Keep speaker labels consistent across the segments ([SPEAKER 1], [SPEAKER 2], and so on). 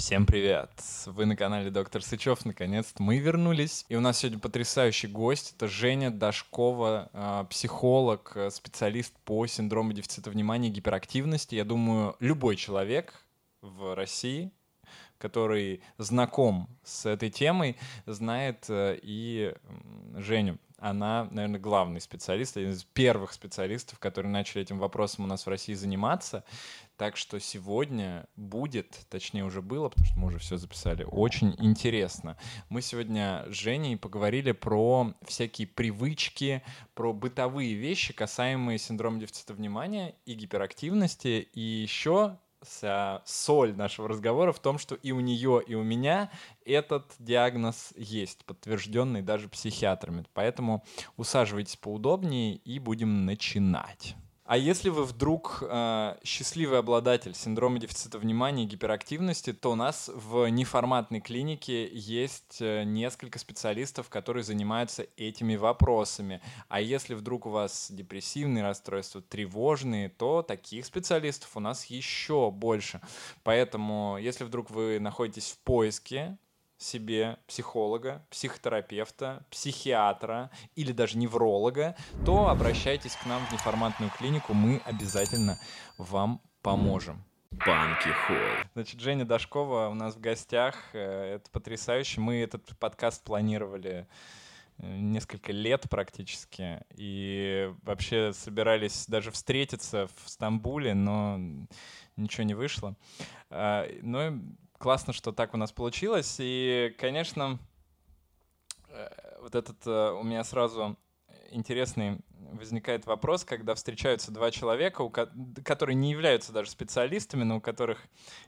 [SPEAKER 1] Всем привет! Вы на канале Доктор Сычев. Наконец-то мы вернулись. И у нас сегодня потрясающий гость. Это Женя Дашкова, а, психолог, э, специалист по синдрому дефицита внимания и гиперактивности. Я думаю, любой человек в России, который знаком с этой темой, знает э, и Женю она, наверное, главный специалист, один из первых специалистов, которые начали этим вопросом у нас в России заниматься. Так что сегодня будет, точнее уже было, потому что мы уже все записали, очень интересно. Мы сегодня с Женей поговорили про всякие привычки, про бытовые вещи, касаемые синдрома дефицита внимания и гиперактивности, и еще вся соль нашего разговора в том, что и у нее, и у меня этот диагноз есть, подтвержденный даже психиатрами. Поэтому усаживайтесь поудобнее и будем начинать. А если вы вдруг э, счастливый обладатель синдрома дефицита внимания и гиперактивности, то у нас в неформатной клинике есть э, несколько специалистов, которые занимаются этими вопросами. А если вдруг у вас депрессивные расстройства, тревожные, то таких специалистов у нас еще больше. Поэтому, если вдруг вы находитесь в поиске себе психолога, психотерапевта, психиатра или даже невролога, то обращайтесь к нам в неформатную клинику, мы обязательно вам поможем. Банки Холл. Значит, Женя Дашкова у нас в гостях. Э, это потрясающе. Мы этот подкаст планировали э, несколько лет практически. И вообще собирались даже встретиться в Стамбуле, но ничего не вышло. А, но классно, что так у нас получилось. И, конечно, э, вот этот э, у меня сразу интересный возникает вопрос, когда встречаются два человека, которые не являются даже специалистами, но у которых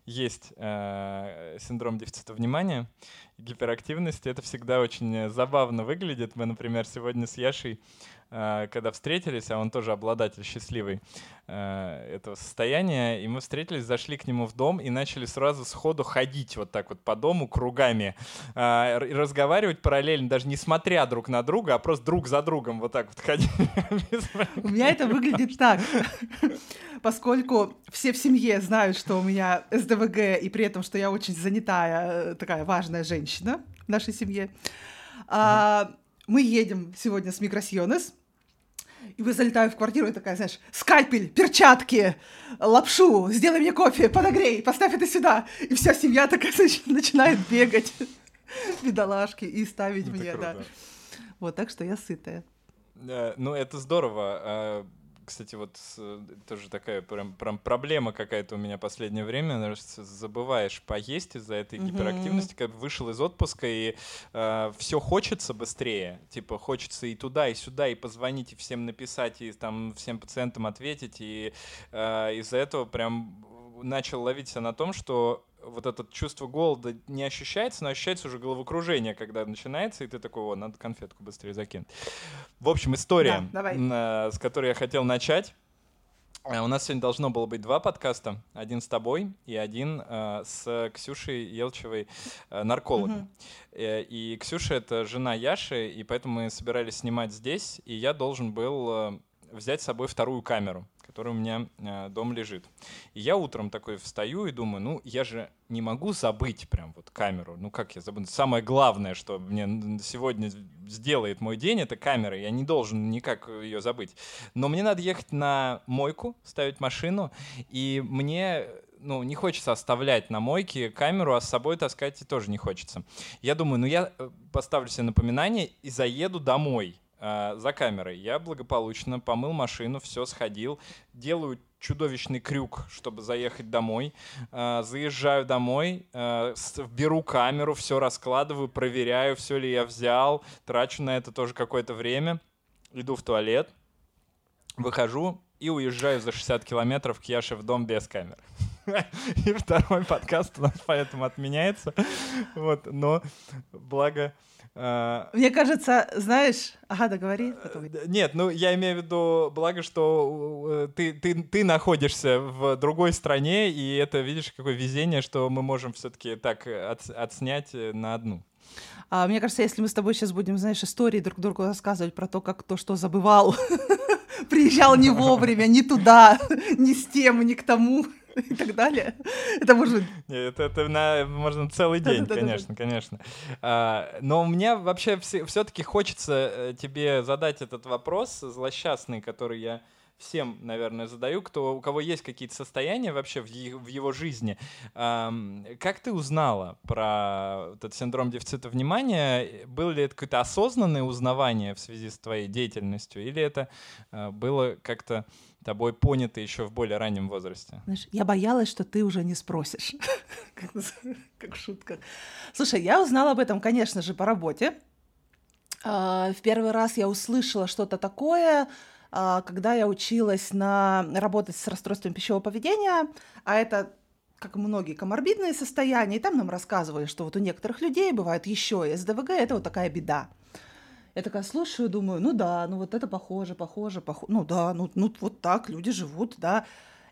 [SPEAKER 1] есть э, синдром дефицита внимания гиперактивности. Это всегда очень забавно выглядит. Мы, например, сегодня с Яшей когда встретились, а он тоже обладатель счастливый э, этого состояния, и мы встретились, зашли к нему в дом и начали сразу сходу ходить вот так вот по дому кругами, э, и разговаривать параллельно, даже не смотря друг на друга, а просто друг за другом вот так вот ходить.
[SPEAKER 2] У меня это выглядит так, поскольку все в семье знают, что у меня СДВГ, и при этом, что я очень занятая, такая важная женщина в нашей семье. А, мы едем сегодня с Мигросьонес, и вы залетаю в квартиру и такая, знаешь, скальпель, перчатки, лапшу, сделай мне кофе, подогрей, поставь это сюда. И вся семья такая значит, начинает бегать, бедолашки, и ставить это мне, круто. да. Вот, так что я сытая.
[SPEAKER 1] Ну, это здорово. Кстати, вот тоже такая прям, прям проблема какая-то у меня последнее время. Забываешь поесть из-за этой mm-hmm. гиперактивности, как вышел из отпуска, и э, все хочется быстрее. Типа, хочется и туда, и сюда, и позвонить, и всем написать, и там всем пациентам ответить. И э, из-за этого прям начал ловить себя на том, что вот это чувство голода не ощущается, но ощущается уже головокружение, когда начинается, и ты такой, о, надо конфетку быстрее закинуть. В общем, история, да, с которой я хотел начать. Э, у нас сегодня должно было быть два подкаста. Один с тобой и один э, с Ксюшей Елчевой, э, наркологом. Э, и Ксюша — это жена Яши, и поэтому мы собирались снимать здесь, и я должен был э, взять с собой вторую камеру который у меня э, дома лежит. И я утром такой встаю и думаю, ну, я же не могу забыть прям вот камеру. Ну, как я забуду? Самое главное, что мне сегодня сделает мой день, это камера. Я не должен никак ее забыть. Но мне надо ехать на мойку, ставить машину, и мне ну, не хочется оставлять на мойке камеру, а с собой таскать тоже не хочется. Я думаю, ну, я э, поставлю себе напоминание и заеду домой э, за камерой. Я благополучно помыл машину, все сходил, делаю чудовищный крюк, чтобы заехать домой. Э, заезжаю домой, э, беру камеру, все раскладываю, проверяю, все ли я взял, трачу на это тоже какое-то время, иду в туалет, выхожу и уезжаю за 60 километров к Яше в дом без камер. И второй подкаст у нас поэтому отменяется. Вот, но благо
[SPEAKER 2] Мне кажется, знаешь... Ага, договори.
[SPEAKER 1] Потом. Э, нет, ну я имею в виду, благо, что э, ты, ты, ты находишься в другой стране, и это, видишь, какое везение, что мы можем все-таки так от, отснять э, на одну.
[SPEAKER 2] А, мне кажется, если мы с тобой сейчас будем, знаешь, истории друг другу рассказывать про то, как кто что забывал, приезжал не вовремя, не туда, не с тем, не к тому, и так далее. Это может
[SPEAKER 1] Это, это на, можно целый день, конечно, конечно. А, но мне вообще все-таки хочется э, тебе задать этот вопрос злосчастный, который я всем, наверное, задаю, кто, у кого есть какие-то состояния вообще в, в его жизни. Эм, как ты узнала про этот синдром дефицита внимания? Было ли это какое-то осознанное узнавание в связи с твоей деятельностью? Или это э, было как-то тобой понято еще в более раннем возрасте?
[SPEAKER 2] Знаешь, я боялась, что ты уже не спросишь. как, шутка. Слушай, я узнала об этом, конечно же, по работе. А, в первый раз я услышала что-то такое, а, когда я училась на работать с расстройством пищевого поведения, а это как многие коморбидные состояния, и там нам рассказывали, что вот у некоторых людей бывает еще и СДВГ, это вот такая беда. Я такая слушаю, думаю, ну да, ну вот это похоже, похоже, похоже, ну да, ну, ну вот так люди живут, да.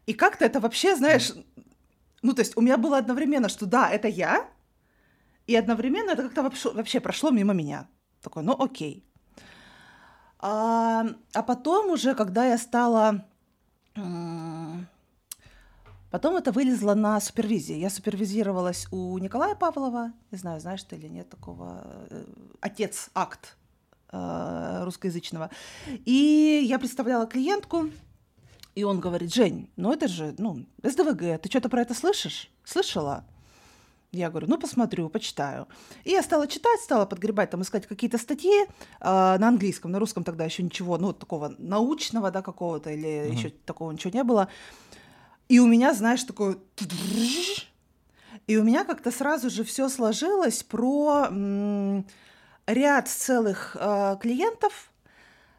[SPEAKER 2] И как-то это вообще, знаешь, ну то есть у меня было одновременно, что да, это я, и одновременно это как-то вообще, вообще прошло мимо меня. Такой, ну окей. А, а потом уже, когда я стала... Потом это вылезло на супервизии. Я супервизировалась у Николая Павлова. Не знаю, знаешь ты или нет такого. Э, отец акт русскоязычного. И я представляла клиентку, и он говорит, Жень, ну это же, ну, СДВГ, ты что-то про это слышишь? Слышала? Я говорю, ну посмотрю, почитаю. И я стала читать, стала подгребать, там искать какие-то статьи э, на английском, на русском тогда еще ничего, ну такого научного, да, какого-то или mm-hmm. еще такого ничего не было. И у меня, знаешь, такое... И у меня как-то сразу же все сложилось про ряд целых э, клиентов,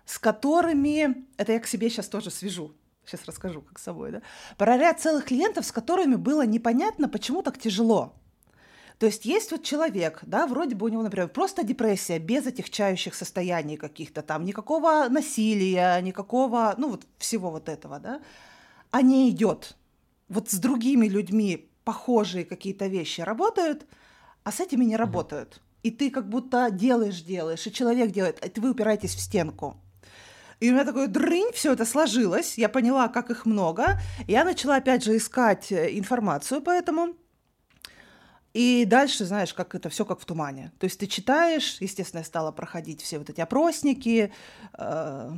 [SPEAKER 2] с которыми... Это я к себе сейчас тоже свяжу, сейчас расскажу, как с собой, да? Про ряд целых клиентов, с которыми было непонятно, почему так тяжело. То есть есть вот человек, да, вроде бы у него, например, просто депрессия, без отягчающих состояний каких-то там, никакого насилия, никакого, ну вот всего вот этого, да, а не идет. Вот с другими людьми похожие какие-то вещи работают, а с этими не работают. И ты как будто делаешь, делаешь, и человек делает, и вы упираетесь в стенку. И у меня такой дрынь, все это сложилось, я поняла, как их много. Я начала опять же искать э, информацию по этому. И дальше, знаешь, как это все как в тумане. То есть ты читаешь, естественно, я стала проходить все вот эти опросники, э,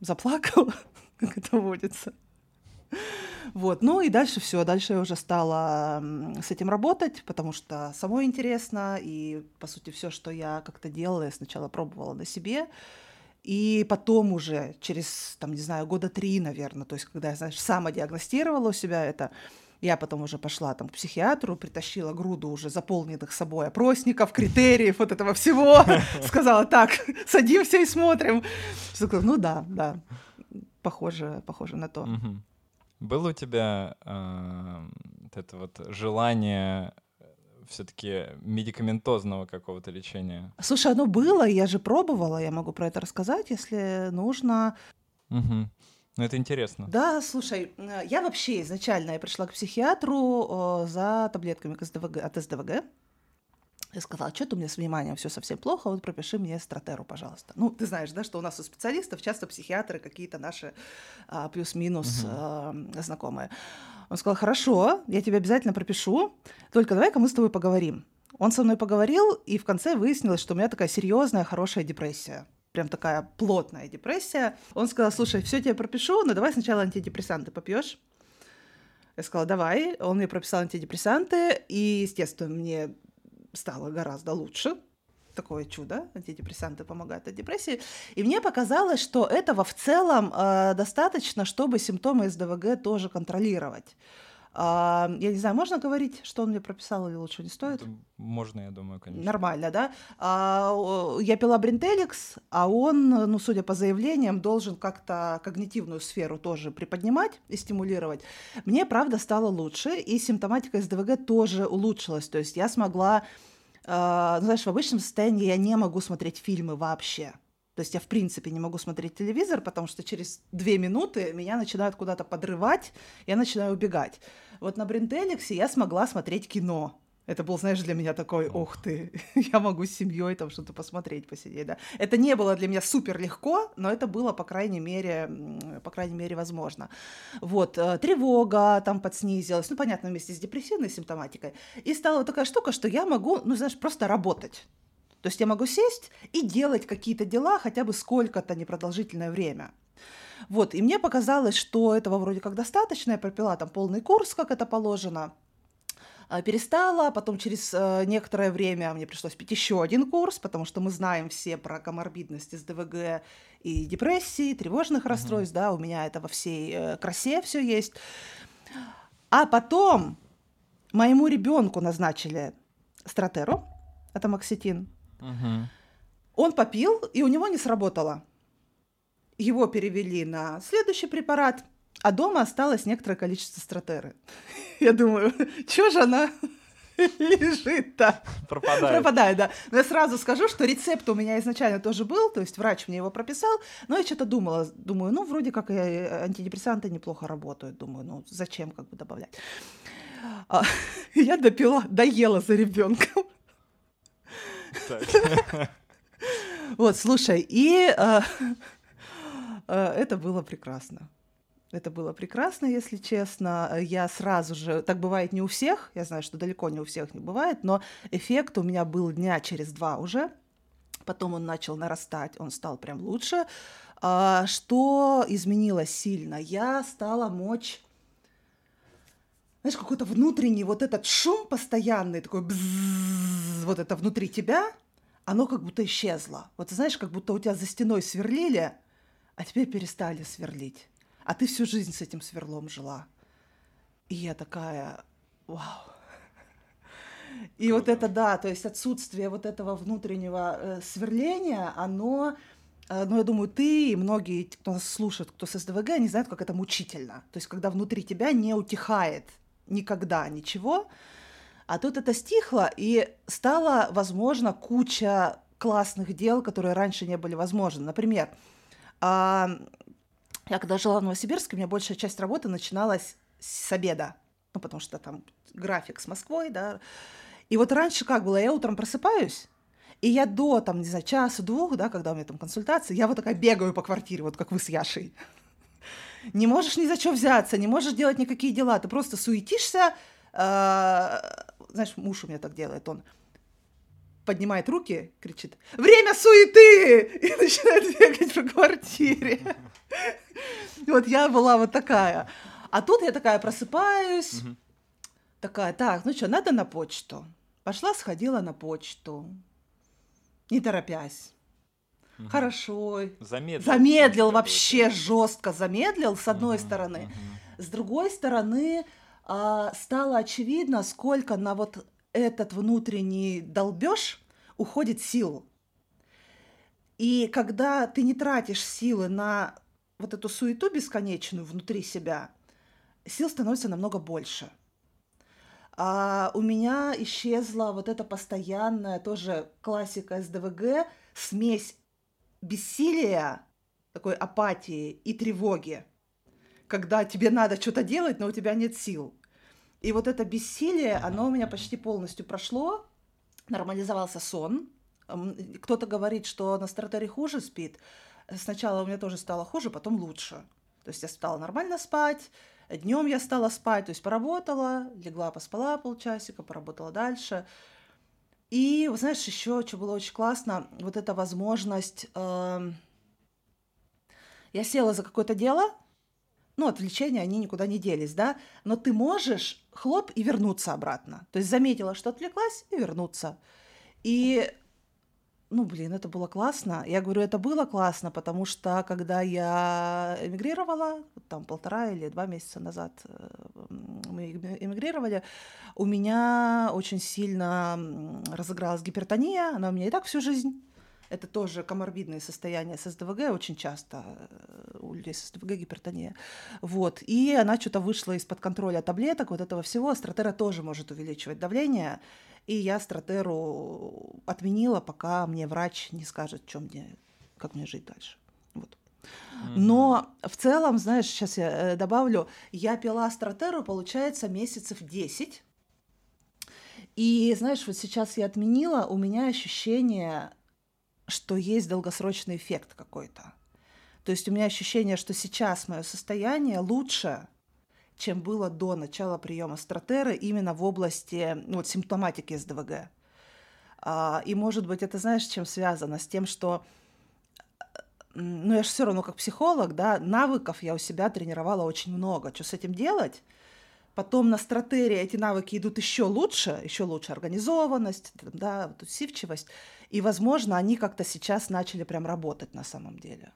[SPEAKER 2] заплакала, как это водится. Вот, ну и дальше все, дальше я уже стала с этим работать, потому что самой интересно, и, по сути, все, что я как-то делала, я сначала пробовала на себе, и потом уже, через, там, не знаю, года три, наверное, то есть когда я, знаешь, самодиагностировала у себя это, я потом уже пошла там к психиатру, притащила груду уже заполненных собой опросников, критериев, вот этого всего. Сказала, так, садимся и смотрим. Ну да, да, похоже, похоже на то.
[SPEAKER 1] Было у тебя э, это вот желание все-таки медикаментозного какого-то лечения?
[SPEAKER 2] Слушай, оно было, я же пробовала, я могу про это рассказать, если нужно.
[SPEAKER 1] Угу. Ну, это интересно.
[SPEAKER 2] Да, слушай, э, я вообще изначально я пришла к психиатру за таблетками к СДВГ, от СДВГ. Я сказала, а что-то у меня с вниманием все совсем плохо, вот пропиши мне стратеру, пожалуйста. Ну, ты знаешь, да, что у нас у специалистов часто психиатры какие-то наши а, плюс-минус угу. а, знакомые. Он сказал, хорошо, я тебе обязательно пропишу, только давай-ка мы с тобой поговорим. Он со мной поговорил, и в конце выяснилось, что у меня такая серьезная, хорошая депрессия прям такая плотная депрессия. Он сказал, слушай, все тебе пропишу, но давай сначала антидепрессанты попьешь. Я сказала, давай. Он мне прописал антидепрессанты, и, естественно, мне стало гораздо лучше. Такое чудо, антидепрессанты помогают от депрессии. И мне показалось, что этого в целом э, достаточно, чтобы симптомы СДВГ тоже контролировать. А, я не знаю, можно говорить, что он мне прописал или лучше не стоит? Это
[SPEAKER 1] можно, я думаю, конечно.
[SPEAKER 2] Нормально, да? А, я пила Бринтеликс, а он, ну, судя по заявлениям, должен как-то когнитивную сферу тоже приподнимать и стимулировать. Мне, правда, стало лучше, и симптоматика СДВГ тоже улучшилась. То есть я смогла... Uh, знаешь, в обычном состоянии я не могу смотреть фильмы вообще. То есть я, в принципе, не могу смотреть телевизор, потому что через две минуты меня начинают куда-то подрывать, я начинаю убегать. Вот на Бринтеликсе я смогла смотреть кино. Это был, знаешь, для меня такой, ух ты, я могу с семьей там что-то посмотреть, посидеть, да. Это не было для меня супер легко, но это было, по крайней мере, по крайней мере, возможно. Вот, э, тревога там подснизилась, ну, понятно, вместе с депрессивной симптоматикой. И стала вот такая штука, что я могу, ну, знаешь, просто работать. То есть я могу сесть и делать какие-то дела хотя бы сколько-то непродолжительное время. Вот, и мне показалось, что этого вроде как достаточно, я пропила там полный курс, как это положено, а, перестала, потом через э, некоторое время мне пришлось пить еще один курс, потому что мы знаем все про коморбидность ДВГ и депрессии, тревожных расстройств, да, у меня это во всей э, красе все есть. А потом моему ребенку назначили стратеру, это макситин. Он попил, и у него не сработало. Его перевели на следующий препарат, а дома осталось некоторое количество стратеры. Я думаю, что же она лежит-то?
[SPEAKER 1] Пропадает.
[SPEAKER 2] Пропадает, да. Но я сразу скажу, что рецепт у меня изначально тоже был, то есть врач мне его прописал, но я что-то думала, думаю, ну, вроде как и антидепрессанты неплохо работают, думаю, ну, зачем как бы добавлять. А, я допила, доела за ребенком. Вот, слушай, и э, э, это было прекрасно. Это было прекрасно, если честно. Я сразу же, так бывает не у всех, я знаю, что далеко не у всех не бывает, но эффект у меня был дня через два уже. Потом он начал нарастать, он стал прям лучше. А, Что изменилось сильно? Я стала мочь знаешь, какой-то внутренний вот этот шум постоянный, такой бззз, вот это внутри тебя, оно как будто исчезло. Вот ты знаешь, как будто у тебя за стеной сверлили, а теперь перестали сверлить. А ты всю жизнь с этим сверлом жила. И я такая, вау. И вот это, да, то есть отсутствие вот этого внутреннего э, сверления, оно, э, ну, я думаю, ты и многие, кто нас слушает, кто с СДВГ, они знают, как это мучительно. То есть, когда внутри тебя не утихает никогда ничего, а тут это стихло, и стала возможно куча классных дел, которые раньше не были возможны. Например, а, я когда жила в Новосибирске, у меня большая часть работы начиналась с обеда, ну, потому что там график с Москвой, да. И вот раньше как было, я утром просыпаюсь, и я до, там, не знаю, часа-двух, да, когда у меня там консультации, я вот такая бегаю по квартире, вот как вы с Яшей. Не можешь ни за что взяться, не можешь делать никакие дела, ты просто суетишься. э, Знаешь, муж у меня так делает, он поднимает руки, кричит «Время суеты!» и начинает бегать по квартире. Вот я была вот такая. А тут я такая просыпаюсь, такая, так, ну что, надо на почту. Пошла, сходила на почту, не торопясь.
[SPEAKER 1] Мгм.
[SPEAKER 2] Хорошо.
[SPEAKER 1] Замедлил.
[SPEAKER 2] Замедлил вообще жестко, замедлил с одной
[SPEAKER 1] Мгм,
[SPEAKER 2] стороны.
[SPEAKER 1] мгм.
[SPEAKER 2] С другой стороны, а, стало очевидно, сколько на вот этот внутренний долбеж уходит сил. И когда ты не тратишь силы на вот эту суету бесконечную внутри себя, сил становится намного больше. А у меня исчезла вот эта постоянная, тоже классика СДВГ, смесь бессилия, такой апатии и тревоги, когда тебе надо что-то делать, но у тебя нет сил. И вот это бессилие, оно у меня почти полностью прошло, нормализовался сон. Кто-то говорит, что на стартере хуже спит. Сначала у меня тоже стало хуже, потом лучше. То есть я стала нормально спать, днем я стала спать, то есть поработала, легла, поспала полчасика, поработала дальше. И, вы знаешь, еще что было очень классно, вот эта возможность... эм, Я села за какое-то дело, ну, отвлечения, они никуда не делись, да, но ты можешь хлоп и вернуться обратно. То есть заметила, что отвлеклась, и вернуться. И, ну, блин, это было классно. Я говорю, это было классно, потому что, когда я эмигрировала, там полтора или два месяца назад э, мы эми- эмигрировали, у меня очень сильно разыгралась гипертония, она у меня и так всю жизнь. Это тоже коморбидные состояния с СДВГ, очень часто э, у людей с СДВГ гипертония. Вот. И она что-то вышла из-под контроля таблеток, вот этого всего. Астратера тоже может увеличивать давление. И я астратеру отменила, пока мне врач не скажет, что мне, как мне жить дальше. Вот. Но в целом, знаешь, сейчас я э, добавлю, я пила астратеру, получается, месяцев 10. И знаешь, вот сейчас я отменила, у меня ощущение, что есть долгосрочный эффект какой-то. То есть у меня ощущение, что сейчас мое состояние лучше, чем было до начала приема стратера именно в области ну, вот, симптоматики СДВГ. А, и, может быть, это, знаешь, чем связано? С тем, что ну, я же все равно как психолог, да, навыков я у себя тренировала очень много. Что с этим делать? Потом на стратерии эти навыки идут еще лучше, еще лучше организованность, да, вот усидчивость. И, возможно, они как-то сейчас начали прям работать на самом деле.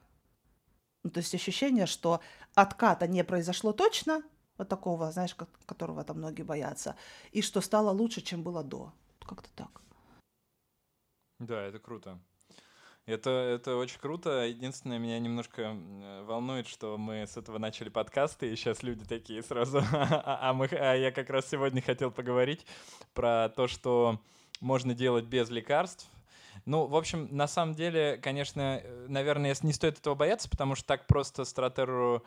[SPEAKER 2] Ну, то есть ощущение, что отката не произошло точно, вот такого, знаешь, которого там многие боятся, и что стало лучше, чем было до. Как-то так.
[SPEAKER 1] Да, это круто. Это, это очень круто. Единственное, меня немножко волнует, что мы с этого начали подкасты, и сейчас люди такие сразу... а, а, мы, а я как раз сегодня хотел поговорить про то, что можно делать без лекарств. Ну, в общем, на самом деле, конечно, э, наверное, не стоит этого бояться, потому что так просто стратеру,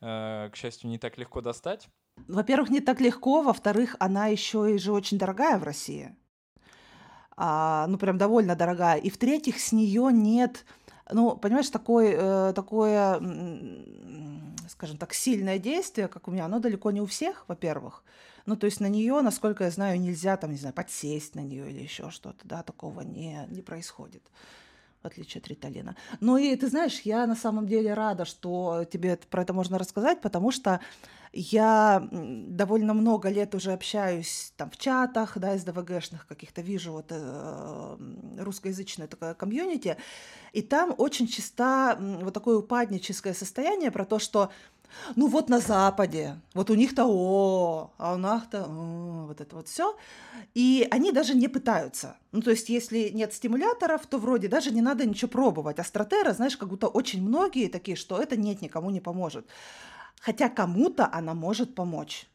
[SPEAKER 1] э, к счастью, не так легко достать.
[SPEAKER 2] Во-первых, не так легко, во-вторых, она еще и же очень дорогая в России а, ну, прям довольно дорогая. И в-третьих, с нее нет, ну, понимаешь, такое, э, такое, скажем так, сильное действие, как у меня, оно далеко не у всех, во-первых. Ну, то есть на нее, насколько я знаю, нельзя там, не знаю, подсесть на нее или еще что-то, да, такого не, не происходит в отличие от риталина. Ну и ты знаешь, я на самом деле рада, что тебе про это можно рассказать, потому что я довольно много лет уже общаюсь там в чатах, да, из ДВГшных каких-то, вижу вот э, русскоязычное такое комьюнити, и там очень чисто вот такое упадническое состояние про то, что ну вот на Западе, вот у них-то о, а у нас-то вот это вот все. И они даже не пытаются. Ну, то есть, если нет стимуляторов, то вроде даже не надо ничего пробовать. А стратера, знаешь, как будто очень многие такие, что это нет, никому не поможет. Хотя кому-то она может помочь.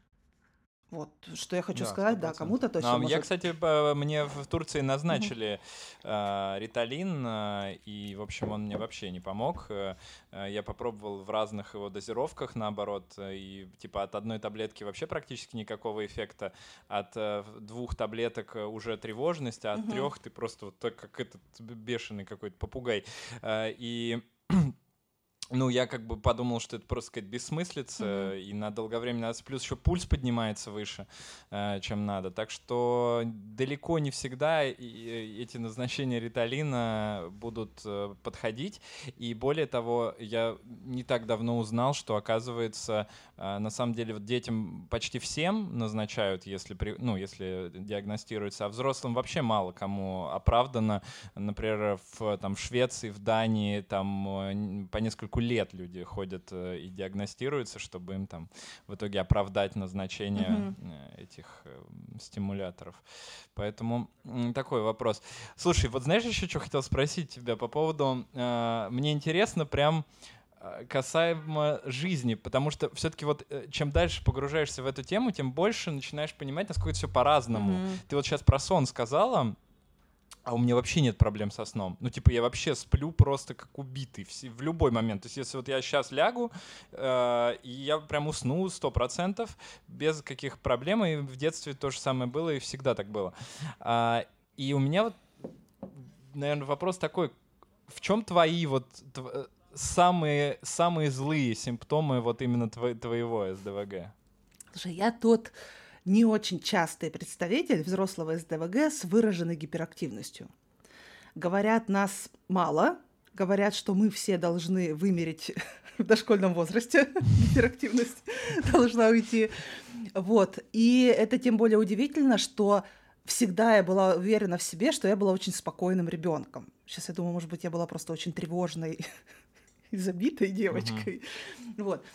[SPEAKER 2] Вот, что я хочу да, сказать, 100%. да, кому-то точно
[SPEAKER 1] Но
[SPEAKER 2] может...
[SPEAKER 1] Я, кстати, мне в Турции назначили э, риталин, э, и, в общем, он мне вообще не помог. Э, я попробовал в разных его дозировках, наоборот, и, типа, от одной таблетки вообще практически никакого эффекта, от э, двух таблеток уже тревожность, а от угу. трех ты просто вот так, как этот бешеный какой-то попугай. Э, и ну, я как бы подумал, что это просто какая-то бессмыслица, mm-hmm. и на долговременный плюс еще пульс поднимается выше, э, чем надо. Так что далеко не всегда эти назначения риталина будут э, подходить. И более того, я не так давно узнал, что, оказывается, э, на самом деле вот детям почти всем назначают, если, при, ну, если диагностируется, а взрослым вообще мало кому оправдано. Например, в, там, в Швеции, в Дании там э, по несколько нескольку лет люди ходят э, и диагностируются, чтобы им там в итоге оправдать назначение mm-hmm. этих э, стимуляторов. Поэтому такой вопрос. Слушай, вот знаешь еще, что хотел спросить тебя по поводу... Мне интересно прям касаемо жизни, потому что все-таки вот чем дальше погружаешься в эту тему, тем больше начинаешь понимать, насколько это все по-разному. Mm-hmm. Ты вот сейчас про сон сказала, а у меня вообще нет проблем со сном. Ну, типа, я вообще сплю просто как убитый в, любой момент. То есть, если вот я сейчас лягу, э, и я прям усну сто процентов без каких проблем, и в детстве то же самое было, и всегда так было. А, и у меня вот, наверное, вопрос такой, в чем твои вот тв самые, самые злые симптомы вот именно тво твоего СДВГ?
[SPEAKER 2] Слушай, я тот не очень частый представитель взрослого СДВГ с выраженной гиперактивностью. Говорят, нас мало, говорят, что мы все должны вымереть в дошкольном возрасте, гиперактивность должна уйти. Вот. И это тем более удивительно, что всегда я была уверена в себе, что я была очень спокойным ребенком. Сейчас я думаю, может быть, я была просто очень тревожной забитой девочкой. Uh-huh. Вот.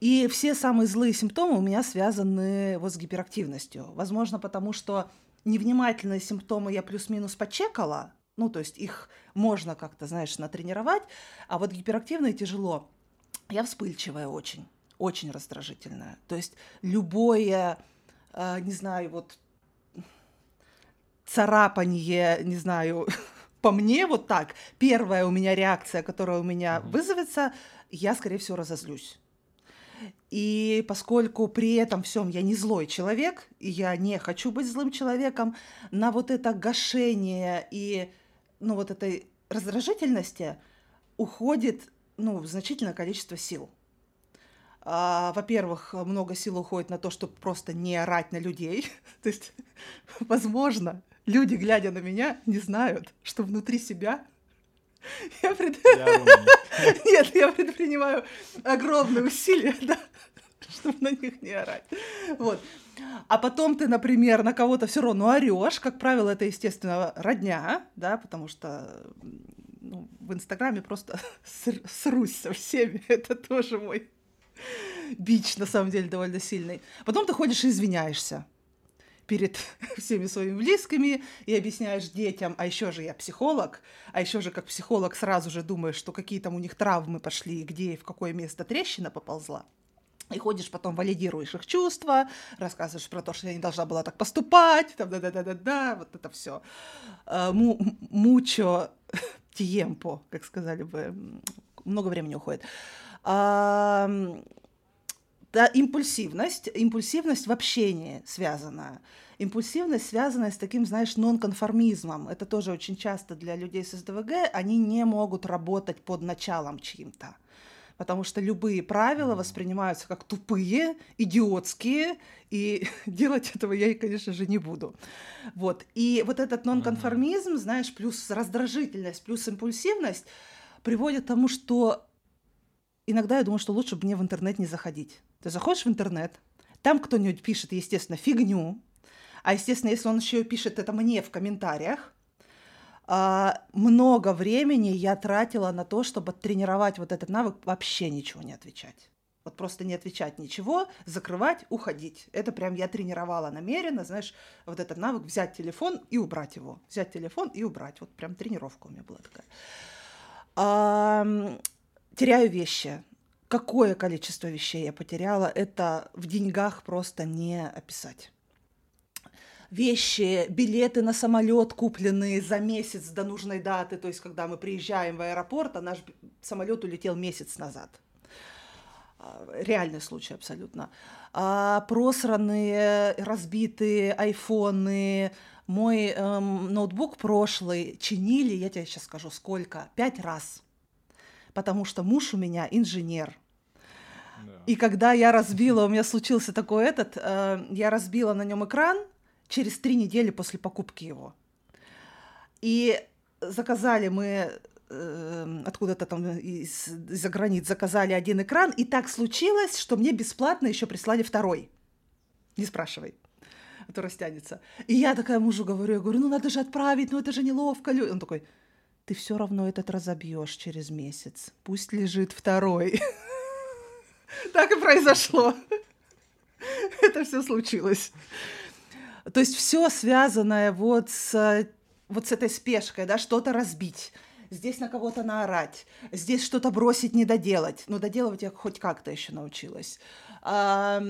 [SPEAKER 2] И все самые злые симптомы у меня связаны вот с гиперактивностью. Возможно, потому что невнимательные симптомы я плюс-минус почекала, ну, то есть их можно как-то, знаешь, натренировать, а вот гиперактивные тяжело. Я вспыльчивая очень, очень раздражительная. То есть любое, э, не знаю, вот царапание, не знаю, по мне вот так, первая у меня реакция, которая у меня mm-hmm. вызовется, я, скорее всего, разозлюсь. И поскольку при этом всем я не злой человек, и я не хочу быть злым человеком, на вот это гашение и ну, вот этой раздражительности уходит ну, значительное количество сил. А, во-первых, много сил уходит на то, чтобы просто не орать на людей. то есть, возможно, люди, глядя на меня, не знают, что внутри себя я пред... Нет, я предпринимаю огромные усилия, да, чтобы на них не орать. Вот. А потом ты, например, на кого-то все равно орешь. Как правило, это, естественно, родня, да, потому что ну, в Инстаграме просто срусь со всеми. Это тоже мой бич, на самом деле, довольно сильный. Потом ты ходишь и извиняешься перед всеми своими близкими и объясняешь детям, а еще же я психолог, а еще же как психолог сразу же думаешь, что какие там у них травмы пошли, где и в какое место трещина поползла. И ходишь потом, валидируешь их чувства, рассказываешь про то, что я не должна была так поступать, там, да-да-да-да-да, вот это все. А, мучо тиемпо, как сказали бы, много времени уходит. Да, импульсивность, импульсивность в общении связана. Импульсивность связана с таким, знаешь, нонконформизмом. Это тоже очень часто для людей с СДВГ. Они не могут работать под началом чьим-то. Потому что любые правила воспринимаются как тупые, идиотские, и делать этого я, конечно же, не буду. Вот. И вот этот нонконформизм, знаешь, плюс раздражительность, плюс импульсивность приводит к тому, что иногда я думаю, что лучше бы мне в интернет не заходить. Ты заходишь в интернет, там кто-нибудь пишет, естественно, фигню, а, естественно, если он еще пишет это мне в комментариях, а, много времени я тратила на то, чтобы тренировать вот этот навык вообще ничего не отвечать. Вот просто не отвечать ничего, закрывать, уходить. Это прям я тренировала намеренно, знаешь, вот этот навык взять телефон и убрать его. Взять телефон и убрать. Вот прям тренировка у меня была такая. А, теряю вещи. Какое количество вещей я потеряла, это в деньгах просто не описать. Вещи, билеты на самолет, купленные за месяц до нужной даты, то есть когда мы приезжаем в аэропорт, а наш самолет улетел месяц назад. А, реальный случай абсолютно. А, просранные, разбитые айфоны, мой эм, ноутбук прошлый чинили, я тебе сейчас скажу, сколько, пять раз потому что муж у меня инженер. И когда я разбила, у меня случился такой этот, э, я разбила на нем экран через три недели после покупки его. И заказали мы э, откуда-то там из, из-за границ заказали один экран, и так случилось, что мне бесплатно еще прислали второй. Не спрашивай а то растянется. И я такая мужу говорю, я говорю, ну надо же отправить, ну это же неловко. Он такой, ты все равно этот разобьешь через месяц. Пусть лежит второй. Так и произошло. Это все случилось. То есть все связанное вот с, вот с этой спешкой, да, что-то разбить, здесь на кого-то наорать, здесь что-то бросить, не доделать. Но доделывать я хоть как-то еще научилась. А,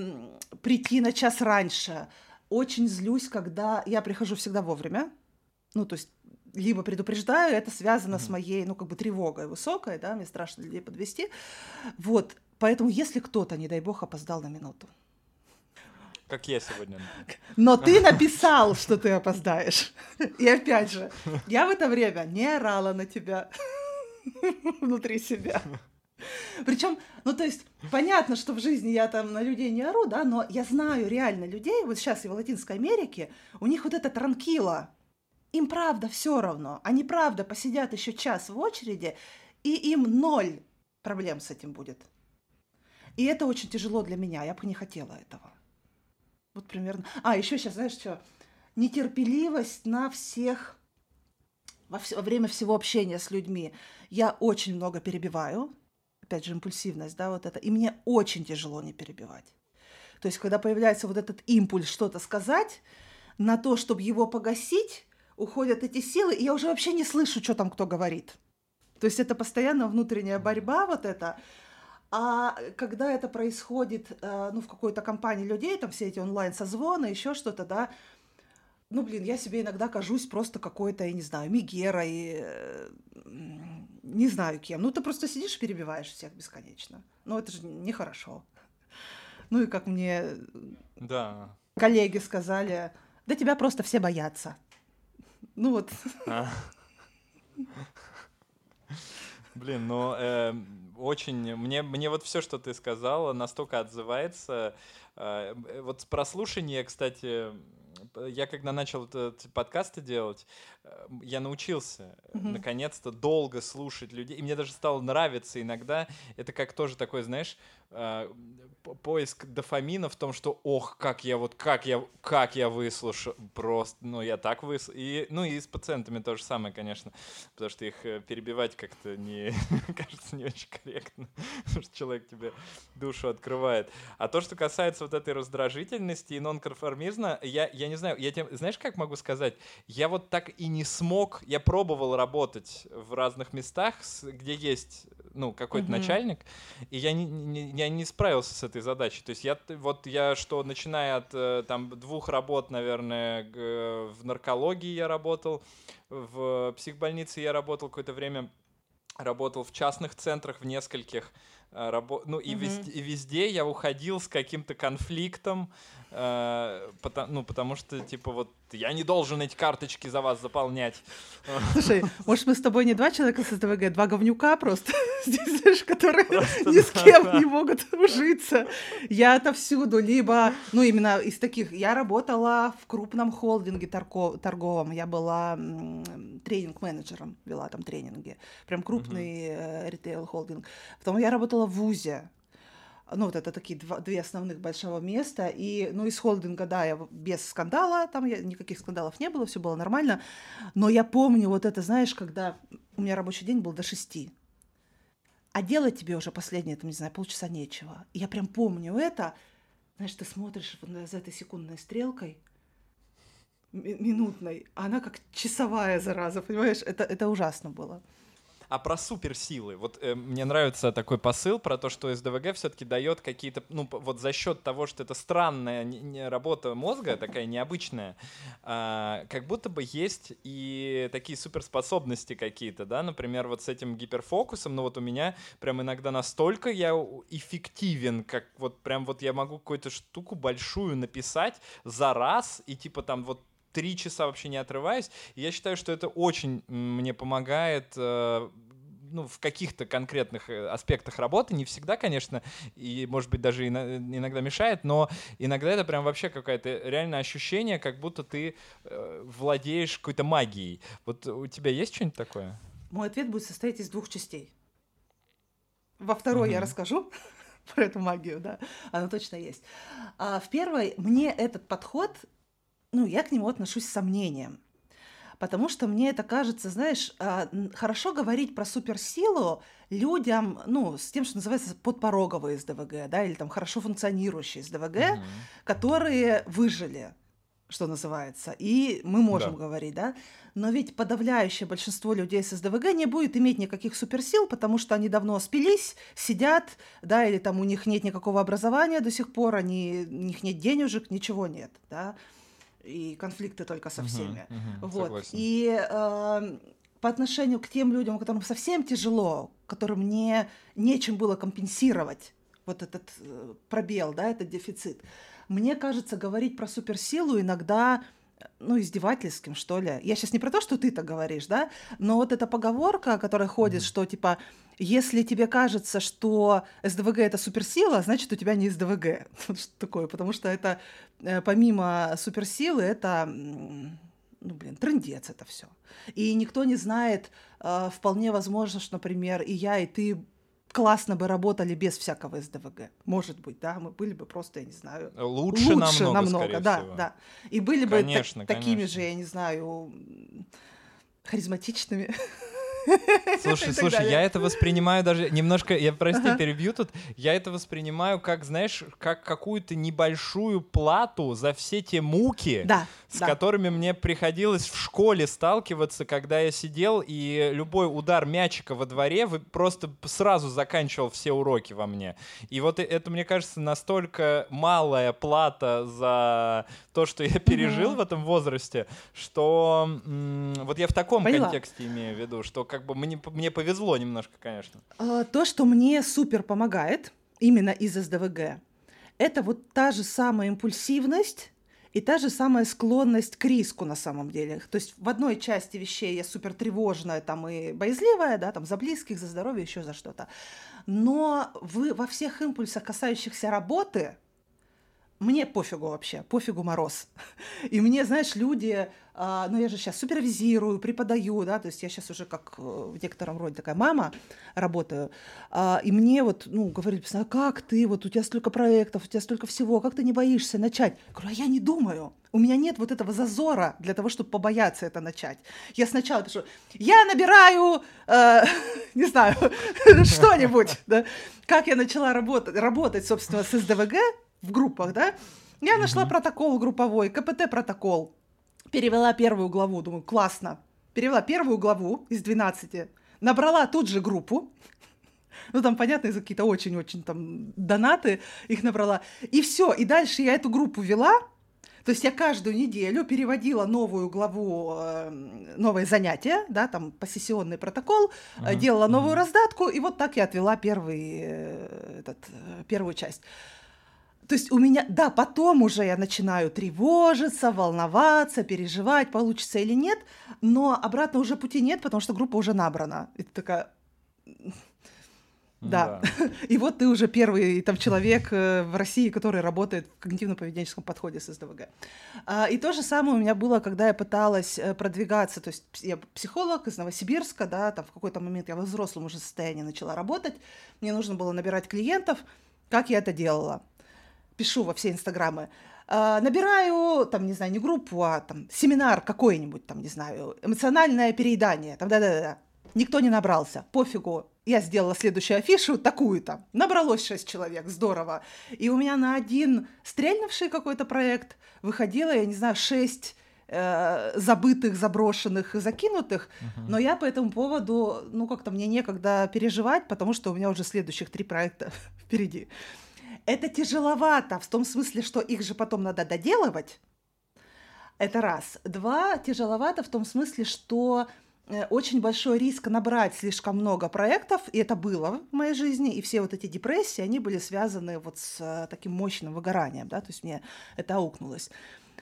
[SPEAKER 2] прийти на час раньше. Очень злюсь, когда я прихожу всегда вовремя. Ну, то есть либо предупреждаю, это связано mm-hmm. с моей, ну, как бы тревогой высокой, да, мне страшно людей подвести. Вот, поэтому если кто-то, не дай бог, опоздал на минуту.
[SPEAKER 1] Как я сегодня.
[SPEAKER 2] Но ты написал, что ты опоздаешь. И опять же, я в это время не орала на тебя внутри себя. Причем, ну то есть, понятно, что в жизни я там на людей не ору, да, но я знаю реально людей, вот сейчас и в Латинской Америке, у них вот это транкила, им правда все равно. Они правда посидят еще час в очереди, и им ноль проблем с этим будет. И это очень тяжело для меня. Я бы не хотела этого. Вот примерно. А, еще сейчас, знаешь что? Нетерпеливость на всех во, вс- во время всего общения с людьми. Я очень много перебиваю. Опять же, импульсивность, да, вот это. И мне очень тяжело не перебивать. То есть, когда появляется вот этот импульс что-то сказать, на то, чтобы его погасить, уходят эти силы, и я уже вообще не слышу, что там кто говорит. То есть это постоянно внутренняя борьба вот это. А когда это происходит, э, ну, в какой-то компании людей, там все эти онлайн-созвоны, еще что-то, да, ну, блин, я себе иногда кажусь просто какой-то, я не знаю, Мегерой, э, не знаю кем. Ну, ты просто сидишь и перебиваешь всех бесконечно. Ну, это же нехорошо. Ну и как мне
[SPEAKER 1] Да.
[SPEAKER 2] коллеги сказали, да тебя просто все боятся. Ну вот,
[SPEAKER 1] А. Блин, ну э, очень мне мне вот все, что ты сказала, настолько отзывается. Э, э, вот с прослушивания, кстати, я когда начал этот подкасты делать, э, я научился
[SPEAKER 2] Мгм.
[SPEAKER 1] наконец-то долго слушать людей, и мне даже стало нравиться иногда. Это как тоже такой, знаешь, э, поиск дофамина в том, что, ох, как я вот, как я, как я выслушал, просто, ну я так выслушал. И, ну и с пациентами то же самое, конечно, потому что их э, перебивать как-то не, кажется, не очень корректно, потому что человек тебе душу открывает. А то, что касается вот этой раздражительности и нонконформизма, я, я не знаю, я тебе, знаешь, как могу сказать? Я вот так и не смог, я пробовал работать в разных местах, где есть, ну, какой-то
[SPEAKER 2] Мгм.
[SPEAKER 1] начальник, и я не, не- я не справился с этой задачей. То есть я, вот я что, начиная от э, там двух работ, наверное, в наркологии я работал, в психбольнице я работал какое-то время, работал в частных центрах, в нескольких, э, рабо- ну и,
[SPEAKER 2] Мгм.
[SPEAKER 1] везде, и везде я уходил с каким-то конфликтом, э, пота- ну потому что типа вот я не должен эти карточки за вас заполнять.
[SPEAKER 2] слушай, может, мы с тобой не два человека с СДВГ, два говнюка просто здесь, знаешь, которые
[SPEAKER 1] Просто
[SPEAKER 2] ни с кем
[SPEAKER 1] да.
[SPEAKER 2] не могут ужиться. Я отовсюду, либо, ну, именно из таких, я работала в крупном холдинге торго- торговом, я была тренинг-менеджером, вела там тренинги, прям крупный э, ритейл-холдинг. Потом я работала в ВУЗе, ну, вот это такие два, две основных большого места. И, ну, из холдинга, да, я без скандала, там я, никаких скандалов не было, все было нормально. Но я помню вот это, знаешь, когда у меня рабочий день был до шести, а делать тебе уже последние, там, не знаю, полчаса нечего. И я прям помню это. Знаешь, ты смотришь вот за этой секундной стрелкой, ми- минутной, а она как часовая зараза, понимаешь? Это, это ужасно было.
[SPEAKER 1] А про суперсилы. Вот э, мне нравится такой посыл про то, что СДВГ все-таки дает какие-то, ну, вот за счет того, что это странная не- не работа мозга, такая необычная, а, как будто бы есть и такие суперспособности какие-то, да, например, вот с этим гиперфокусом, ну вот у меня прям иногда настолько я эффективен, как вот прям вот я могу какую-то штуку большую написать за раз, и типа там вот три часа вообще не отрываюсь. И я считаю, что это очень мне помогает э, ну, в каких-то конкретных э, аспектах работы, не всегда, конечно, и, может быть, даже ино- иногда мешает, но иногда это прям вообще какое-то реальное ощущение, как будто ты э, владеешь какой-то магией. Вот у тебя есть что-нибудь такое?
[SPEAKER 2] Мой ответ будет состоять из двух частей. Во второй я
[SPEAKER 1] Мгм.
[SPEAKER 2] расскажу про эту магию, да, она точно есть. А в первой мне этот подход, ну, я к нему отношусь с сомнением. Потому что мне это кажется, знаешь, а, хорошо говорить про суперсилу людям, ну, с тем, что называется подпороговые СДВГ, да, или там хорошо функционирующие СДВГ,
[SPEAKER 1] Мгм.
[SPEAKER 2] которые выжили, что называется. И мы можем
[SPEAKER 1] Да.
[SPEAKER 2] говорить, да. Но ведь подавляющее большинство людей с СДВГ не будет иметь никаких суперсил, потому что они давно спились, сидят, да, или там у них нет никакого образования до сих пор, они, у них нет денежек, ничего нет, да. И конфликты только со всеми.
[SPEAKER 1] мгм,
[SPEAKER 2] Вот.
[SPEAKER 1] согласен.
[SPEAKER 2] И э, по отношению к тем людям, которым совсем тяжело, которым не, нечем было компенсировать вот этот э, пробел, да, этот дефицит, мне кажется, говорить про суперсилу иногда ну, издевательским, что ли. Я сейчас не про то, что ты так говоришь, да, но вот эта поговорка, которая ходит,
[SPEAKER 1] Мгм.
[SPEAKER 2] что, типа, если тебе кажется, что СДВГ — это суперсила, значит, у тебя не СДВГ. Что такое, потому что это, э, помимо суперсилы, это, ну, блин, трындец это все. И никто не знает, э, вполне возможно, что, например, и я, и ты классно бы работали без всякого СДВГ. Может быть, да, мы были бы просто, я не знаю,
[SPEAKER 1] Лучше, намного, скорее
[SPEAKER 2] да,
[SPEAKER 1] всего.
[SPEAKER 2] да. И были бы та-
[SPEAKER 1] Конечно,
[SPEAKER 2] такими
[SPEAKER 1] конечно.
[SPEAKER 2] же, я не знаю, харизматичными.
[SPEAKER 1] Слушай, слушай,
[SPEAKER 2] далее.
[SPEAKER 1] я это воспринимаю даже немножко, я прости,
[SPEAKER 2] Ага.
[SPEAKER 1] перебью тут, я это воспринимаю как, знаешь, как какую-то небольшую плату за все те муки,
[SPEAKER 2] Да,
[SPEAKER 1] с
[SPEAKER 2] да.
[SPEAKER 1] которыми мне приходилось в школе сталкиваться, когда я сидел, и любой удар мячика во дворе вы просто сразу заканчивал все уроки во мне. И вот это, мне кажется, настолько малая плата за то, что я пережил в этом возрасте, что вот я в таком
[SPEAKER 2] Поняла.
[SPEAKER 1] контексте имею в виду, что как бы мне, мне повезло немножко, конечно.
[SPEAKER 2] А, То, что мне супер помогает, именно из СДВГ, это вот та же самая импульсивность, и та же самая склонность к риску на самом деле. То есть в одной части вещей я супер тревожная там и боязливая, да, там за близких, за здоровье, еще за что-то. Но вы во всех импульсах, касающихся работы, мне пофигу вообще, пофигу мороз. И мне, знаешь, люди, а, ну я же сейчас супервизирую, преподаю, да, то есть я сейчас уже как э, в некотором роде такая мама работаю, а, и мне вот, ну, говорят, а как ты, вот у тебя столько проектов, у тебя столько всего, как ты не боишься начать? Я говорю, а я не думаю, у меня нет вот этого зазора для того, чтобы побояться это начать. Я сначала пишу, я набираю, э, не знаю, что-нибудь, да, как я начала работать, работать, собственно, с СДВГ, в группах, да, я нашла протокол групповой, КПТ-протокол, перевела первую главу, думаю, классно, перевела первую главу из 12, набрала тут же группу, ну, там, понятно, из-за какие-то очень-очень там донаты их набрала. И все. И дальше я эту группу вела. То есть я каждую неделю переводила новую главу, э, новое занятие, да, там, посессионный протокол, uh-huh. делала новую uh-huh. раздатку, и вот так я отвела первый, э, этот, э, первую часть. То есть у меня, да, потом уже я начинаю тревожиться, волноваться, переживать, получится или нет, но обратно уже пути нет, потому что группа уже набрана. И ты такая... Да. да. И вот ты уже первый там человек э, в России, который работает в когнитивно-поведенческом подходе с СДВГ. А, и то же самое у меня было, когда я пыталась э, продвигаться, то есть я психолог из Новосибирска, да, там в какой-то момент я в взрослом уже состоянии начала работать, мне нужно было набирать клиентов. Как я это делала? Пишу во все инстаграмы, э, набираю, там, не знаю, не группу, а там семинар какой-нибудь, там, не знаю, эмоциональное переедание, там, да-да-да. Никто не набрался, пофигу. Я сделала следующую афишу, такую-то. Набралось шесть человек, здорово. И у меня на один стрельнувший какой-то проект выходило, я не знаю, шесть э, забытых, заброшенных и закинутых, uh-huh. но я по этому поводу, ну, как-то мне некогда переживать, потому что у меня уже следующих три проекта впереди. Это тяжеловато, в том смысле, что их же потом надо доделывать. Это раз. Два, тяжеловато в том смысле, что э, очень большой риск набрать слишком много проектов, и это было в моей жизни, и все вот эти депрессии, они были связаны вот с э, таким мощным выгоранием, да, то есть мне это аукнулось.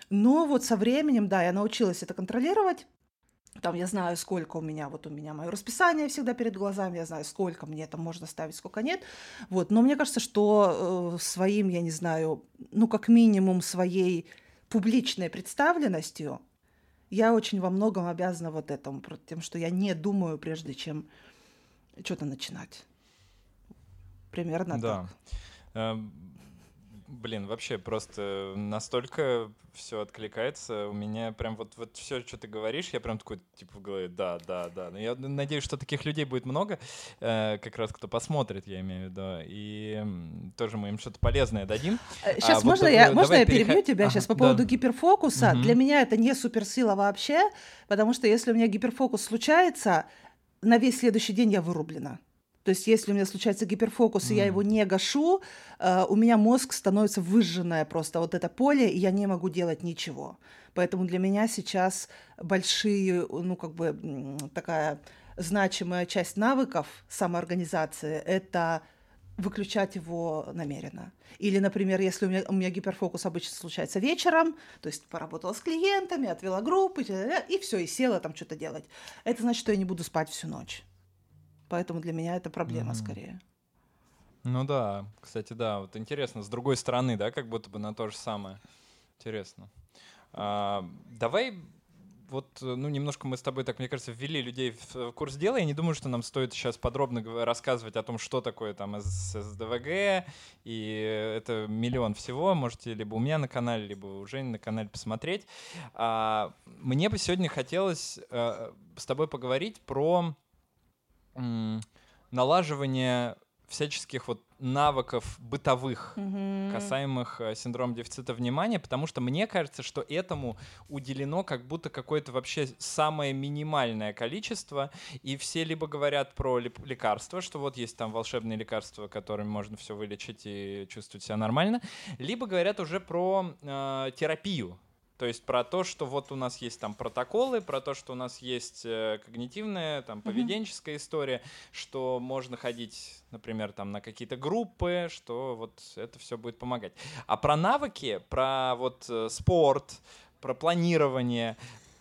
[SPEAKER 2] Но вот со временем, да, я научилась это контролировать, там я знаю, сколько у меня, вот у меня мое расписание всегда перед глазами, я знаю, сколько мне там можно ставить, сколько нет. Вот. Но мне кажется, что э, своим, я не знаю, ну, как минимум своей публичной представленностью я очень во многом обязана вот этому, тем, что я не думаю, прежде чем что-то начинать. Примерно да. так.
[SPEAKER 1] Блин, вообще просто настолько все откликается. У меня прям вот, вот все, что ты говоришь, я прям такой, типа, в голове, да, да, да. Но я надеюсь, что таких людей будет много, э, как раз кто посмотрит, я имею в виду. И тоже мы им что-то полезное дадим.
[SPEAKER 2] Сейчас а, можно, вот, я, можно я перех... перебью тебя ага, сейчас по поводу да. гиперфокуса? Угу. Для меня это не суперсила вообще, потому что если у меня гиперфокус случается, на весь следующий день я вырублена. То есть, если у меня случается гиперфокус, mm. и я его не гашу, э, у меня мозг становится выжженное просто вот это поле, и я не могу делать ничего. Поэтому для меня сейчас большие, ну, как бы такая значимая часть навыков самоорганизации — это выключать его намеренно. Или, например, если у меня, у меня гиперфокус обычно случается вечером, то есть поработала с клиентами, отвела группы, и все, и села там что-то делать. Это значит, что я не буду спать всю ночь. Поэтому для меня это проблема mm-hmm. скорее.
[SPEAKER 1] Ну да, кстати, да. Вот интересно, с другой стороны, да, как будто бы на то же самое. Интересно. А, давай вот, ну, немножко мы с тобой, так, мне кажется, ввели людей в курс дела. Я не думаю, что нам стоит сейчас подробно рассказывать о том, что такое там СДВГ, и это миллион всего. Можете либо у меня на канале, либо у Жени на канале посмотреть. А, мне бы сегодня хотелось а, с тобой поговорить про налаживание всяческих вот навыков бытовых, mm-hmm. касаемых э, синдрома дефицита внимания, потому что мне кажется, что этому уделено как будто какое-то вообще самое минимальное количество, и все либо говорят про лекарства, что вот есть там волшебные лекарства, которыми можно все вылечить и чувствовать себя нормально, либо говорят уже про э, терапию, То есть про то, что вот у нас есть там протоколы, про то, что у нас есть э, когнитивная, там, поведенческая mm-hmm. история, что можно ходить, например, там на какие-то группы, что вот это все будет помогать. А про навыки, про вот э, спорт, про планирование,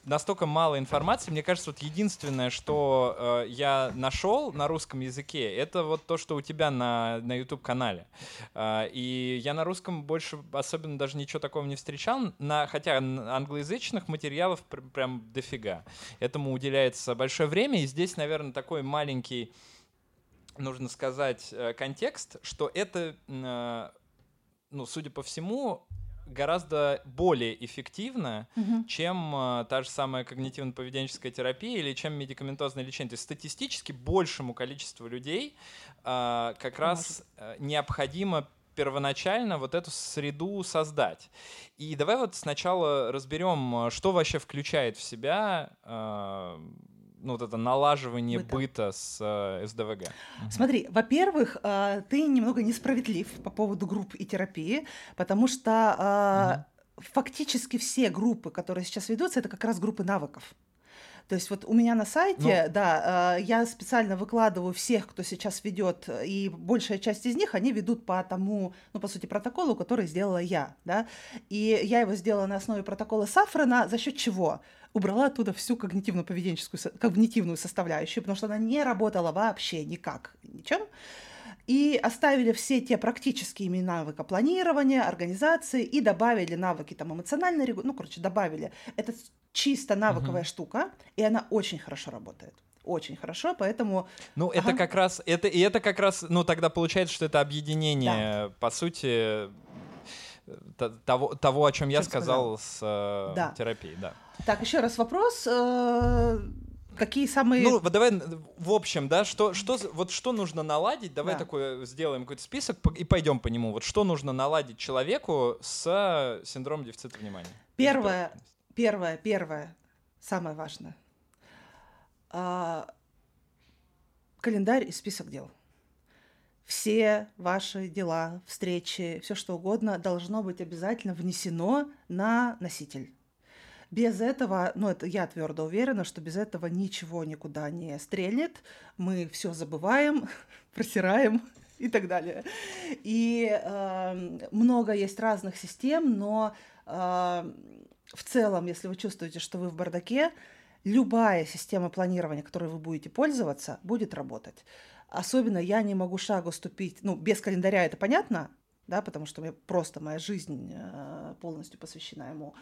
[SPEAKER 1] настолько мало информации. Мне кажется, вот единственное, что э, я нашел на русском языке, это вот то, что у тебя на, на YouTube-канале. Э, и я на русском больше особенно даже ничего такого не встречал, на, хотя англоязычных материалов пр прям дофига. Этому уделяется большое время, и здесь, наверное, такой маленький, нужно сказать, э, контекст, что это, э, ну, судя по всему, гораздо более эффективно, угу. чем э, та же самая когнитивно-поведенческая терапия или чем медикаментозное лечение. То есть статистически большему количеству людей э, как раз э, необходимо первоначально вот эту среду создать. И давай вот сначала разберем, что вообще включает в себя э, ну, вот это налаживание быта, быта с э, СДВГ?
[SPEAKER 2] Смотри, во-первых, э, ты немного несправедлив по поводу групп и терапии, потому что э, угу. фактически все группы, которые сейчас ведутся, это как раз группы навыков. То есть вот у меня на сайте, ну, да, э, я специально выкладываю всех, кто сейчас ведет, и большая часть из них, они ведут по тому, ну, по сути, протоколу, который сделала я, да, и я его сделала на основе протокола Сафрана, за счет чего? Убрала оттуда всю когнитивно-поведенческую, когнитивную составляющую, потому что она не работала вообще никак, ничем и оставили все те практические навыки планирования, организации и добавили навыки там эмоциональной, ну, короче, добавили. Это чисто навыковая угу. штука, и она очень хорошо работает очень хорошо, поэтому...
[SPEAKER 1] Ну, ага. это как раз, это, и это как раз, ну, тогда получается, что это объединение, да. по сути, того, того, о чем я сказал, сказал с э, да. терапией, да.
[SPEAKER 2] Так, еще раз вопрос. Э, какие самые...
[SPEAKER 1] Ну, давай, в общем, да, что, что, вот что нужно наладить, давай да. такой сделаем какой-то список и пойдем по нему. Вот что нужно наладить человеку с синдромом дефицита внимания?
[SPEAKER 2] Первое, Первое, первое, самое важное. А, календарь и список дел. Все ваши дела, встречи, все что угодно должно быть обязательно внесено на носитель. Без этого, ну это я твердо уверена, что без этого ничего никуда не стрельнет. Мы все забываем, просираем и так далее. И э, много есть разных систем, но э, в целом, если вы чувствуете, что вы в бардаке, любая система планирования, которой вы будете пользоваться, будет работать. Особенно я не могу шагу ступить, ну, без календаря это понятно, да, потому что мне просто моя жизнь э, полностью посвящена ему.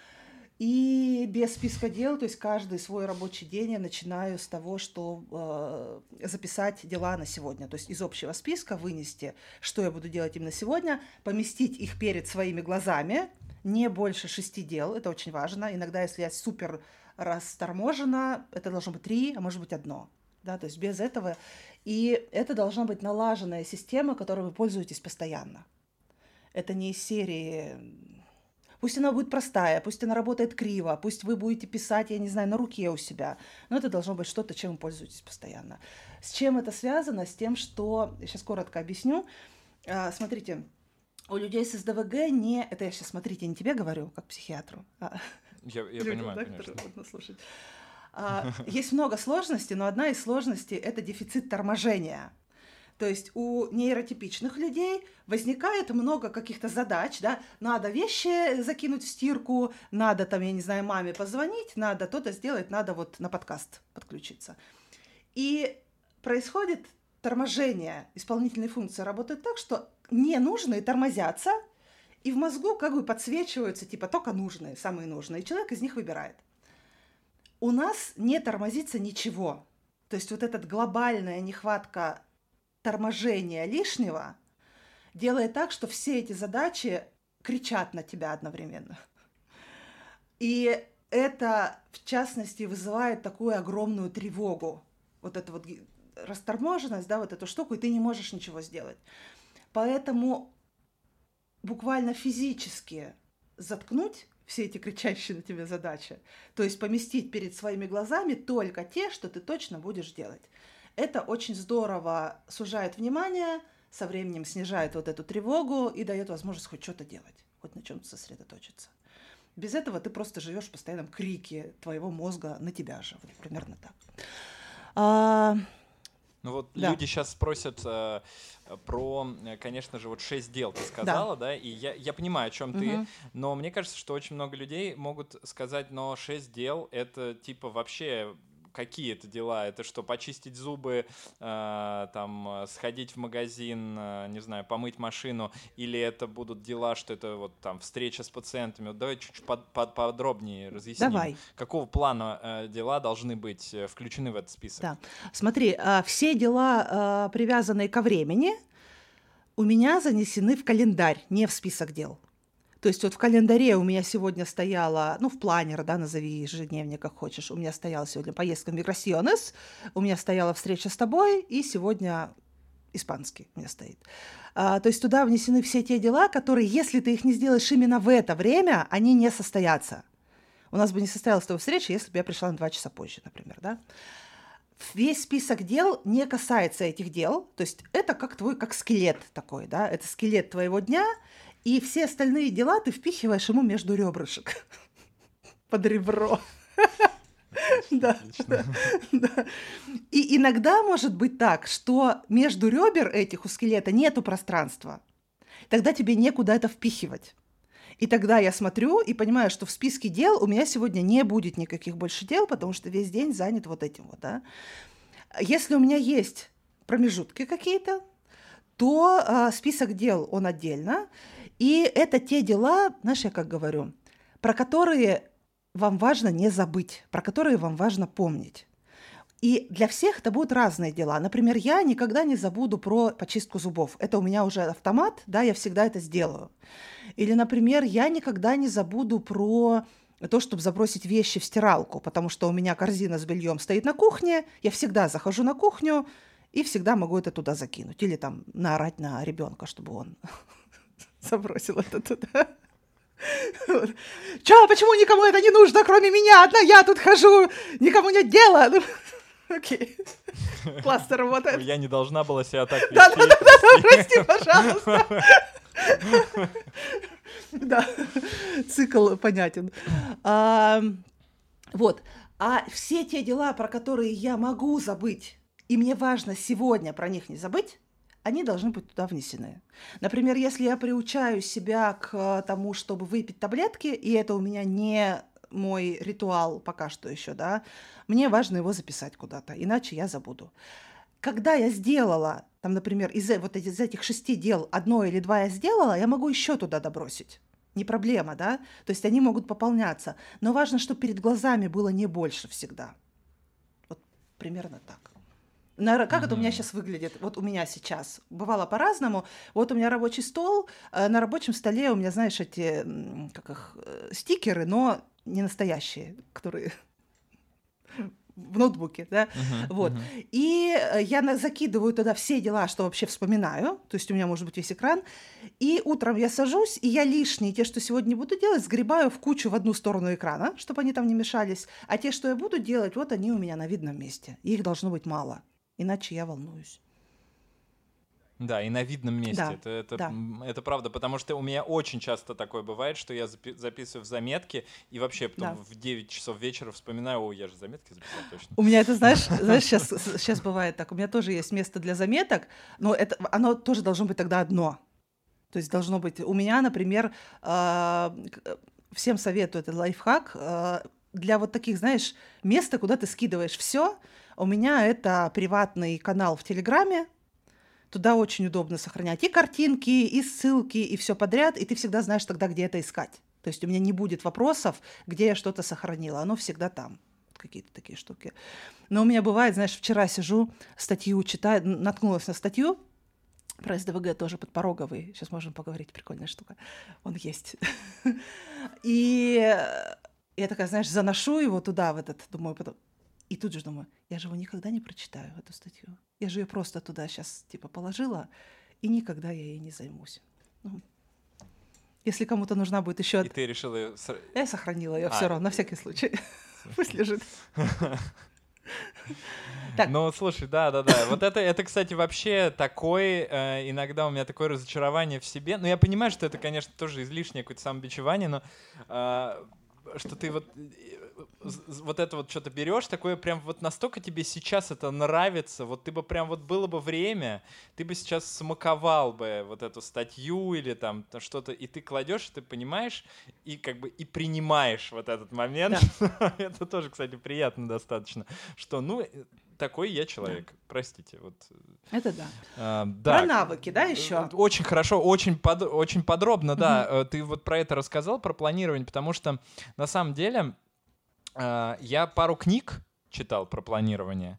[SPEAKER 2] И без списка дел, то есть каждый свой рабочий день я начинаю с того, что э, записать дела на сегодня. То есть из общего списка вынести, что я буду делать именно сегодня, поместить их перед своими глазами, не больше шести дел, это очень важно. Иногда, если я супер расторможена, это должно быть три, а может быть одно. Да, то есть без этого. И это должна быть налаженная система, которой вы пользуетесь постоянно. Это не из серии Пусть она будет простая, пусть она работает криво, пусть вы будете писать, я не знаю, на руке у себя. Но это должно быть что-то, чем вы пользуетесь постоянно. С чем это связано? С тем, что... Сейчас коротко объясню. А, смотрите, у людей с СДВГ не... Это я сейчас, смотрите, не тебе говорю, как психиатру. А
[SPEAKER 1] я, я понимаю, конечно.
[SPEAKER 2] слушать. А, есть много сложностей, но одна из сложностей – это дефицит торможения. То есть у нейротипичных людей возникает много каких-то задач, да, надо вещи закинуть в стирку, надо там, я не знаю, маме позвонить, надо то-то сделать, надо вот на подкаст подключиться. И происходит торможение исполнительной функции работает так, что ненужные тормозятся, и в мозгу как бы подсвечиваются типа только нужные, самые нужные, и человек из них выбирает. У нас не тормозится ничего. То есть вот эта глобальная нехватка торможения лишнего делает так, что все эти задачи кричат на тебя одновременно. И это, в частности, вызывает такую огромную тревогу. Вот эту вот расторможенность, да, вот эту штуку, и ты не можешь ничего сделать. Поэтому буквально физически заткнуть все эти кричащие на тебя задачи, то есть поместить перед своими глазами только те, что ты точно будешь делать. Это очень здорово сужает внимание, со временем снижает вот эту тревогу и дает возможность хоть что-то делать, хоть на чем-то сосредоточиться. Без этого ты просто живешь в постоянном крике твоего мозга на тебя же. Вот примерно так.
[SPEAKER 1] Ну вот да. люди сейчас спросят э, про, э, конечно же, вот шесть дел ты сказала, да, да и я, я понимаю, о чем угу. ты, но мне кажется, что очень много людей могут сказать, но шесть дел это типа вообще какие это дела? Это что, почистить зубы, э, там, сходить в магазин, э, не знаю, помыть машину, или это будут дела, что это вот там встреча с пациентами? Вот давай чуть-чуть под, под, подробнее разъясним.
[SPEAKER 2] Давай.
[SPEAKER 1] Какого плана э, дела должны быть э, включены в этот список?
[SPEAKER 2] Да. Смотри, э, все дела, э, привязанные ко времени, у меня занесены в календарь, не в список дел. То есть вот в календаре у меня сегодня стояла, ну, в планер, да, назови ежедневник, как хочешь, у меня стояла сегодня поездка в Миграсионес, у меня стояла встреча с тобой, и сегодня испанский у меня стоит. А, то есть туда внесены все те дела, которые, если ты их не сделаешь именно в это время, они не состоятся. У нас бы не состоялась тобой встреча, если бы я пришла на два часа позже, например, да. Весь список дел не касается этих дел, то есть это как твой, как скелет такой, да, это скелет твоего дня, и все остальные дела ты впихиваешь ему между ребрышек. Под ребро. Да, да. И иногда может быть так, что между ребер этих у скелета нету пространства. Тогда тебе некуда это впихивать. И тогда я смотрю и понимаю, что в списке дел у меня сегодня не будет никаких больше дел, потому что весь день занят вот этим вот, да. Если у меня есть промежутки какие-то, то э, список дел он отдельно, и это те дела, знаешь, я как говорю, про которые вам важно не забыть, про которые вам важно помнить. И для всех это будут разные дела. Например, я никогда не забуду про почистку зубов. Это у меня уже автомат, да, я всегда это сделаю. Или, например, я никогда не забуду про то, чтобы забросить вещи в стиралку, потому что у меня корзина с бельем стоит на кухне, я всегда захожу на кухню и всегда могу это туда закинуть. Или там наорать на ребенка, чтобы он забросил это туда. Чё, почему никому это не нужно, кроме меня? Одна я тут хожу, никому нет дела. Ну, окей. Классно работает.
[SPEAKER 1] Я не должна была себя так вести.
[SPEAKER 2] Да-да-да, прости, пожалуйста. Да, цикл понятен. Вот. А все те дела, про которые я могу забыть, и мне важно сегодня про них не забыть, они должны быть туда внесены. Например, если я приучаю себя к тому, чтобы выпить таблетки, и это у меня не мой ритуал пока что еще, да, мне важно его записать куда-то, иначе я забуду. Когда я сделала, там, например, из, вот из этих шести дел одно или два я сделала, я могу еще туда добросить. Не проблема, да? То есть они могут пополняться. Но важно, чтобы перед глазами было не больше всегда. Вот примерно так. На, как mm-hmm. это у меня сейчас выглядит? Вот у меня сейчас. Бывало по-разному. Вот у меня рабочий стол. Э, на рабочем столе у меня, знаешь, эти как их, э, стикеры, но не настоящие, которые в ноутбуке, да, uh-huh, вот. Uh-huh. И э, я закидываю туда все дела, что вообще вспоминаю, то есть у меня может быть весь экран, и утром я сажусь, и я лишние, те, что сегодня буду делать, сгребаю в кучу в одну сторону экрана, чтобы они там не мешались, а те, что я буду делать, вот они у меня на видном месте, их должно быть мало иначе я волнуюсь.
[SPEAKER 1] Да, и на видном месте.
[SPEAKER 2] Да,
[SPEAKER 1] это, это,
[SPEAKER 2] да.
[SPEAKER 1] это правда, потому что у меня очень часто такое бывает, что я запи- записываю в заметки, и вообще потом да. в 9 часов вечера вспоминаю, о, я же заметки записал точно.
[SPEAKER 2] У меня это, знаешь, знаешь, сейчас, сейчас бывает так, у меня тоже есть место для заметок, но это, оно тоже должно быть тогда одно. То есть должно быть... У меня, например, а, всем советую этот лайфхак, а, для вот таких, знаешь, места, куда ты скидываешь все, у меня это приватный канал в Телеграме. Туда очень удобно сохранять и картинки, и ссылки, и все подряд, и ты всегда знаешь тогда, где это искать. То есть у меня не будет вопросов, где я что-то сохранила. Оно всегда там. Какие-то такие штуки. Но у меня бывает, знаешь, вчера сижу, статью читаю, наткнулась на статью, про СДВГ тоже подпороговый. Сейчас можем поговорить, прикольная штука. Он есть. И я такая, знаешь, заношу его туда, в этот, думаю, потом, и тут же думаю, я же его никогда не прочитаю, эту статью. Я же ее просто туда сейчас типа положила, и никогда я ей не займусь. Ну, если кому-то нужна будет еще...
[SPEAKER 1] И ты решила ее...
[SPEAKER 2] Я сохранила ее а, все равно, на всякий случай. Пусть лежит.
[SPEAKER 1] Так. Ну, слушай, да, да, да. Вот это, это, кстати, вообще такой, э, иногда у меня такое разочарование в себе. Ну, я понимаю, что это, конечно, тоже излишнее какое-то самобичевание, но э, что ты вот вот это вот что-то берешь, такое прям вот настолько тебе сейчас это нравится, вот ты бы прям вот было бы время, ты бы сейчас смаковал бы вот эту статью или там что-то, и ты кладешь, ты понимаешь, и как бы и принимаешь вот этот момент. Да. это тоже, кстати, приятно достаточно, что ну э, такой я человек, да. простите. Вот.
[SPEAKER 2] Это да. А, да. Про навыки, да, еще? Э,
[SPEAKER 1] очень хорошо, очень, под, очень подробно, да. Ты вот про это рассказал, про планирование, потому что на самом деле я пару книг читал про планирование,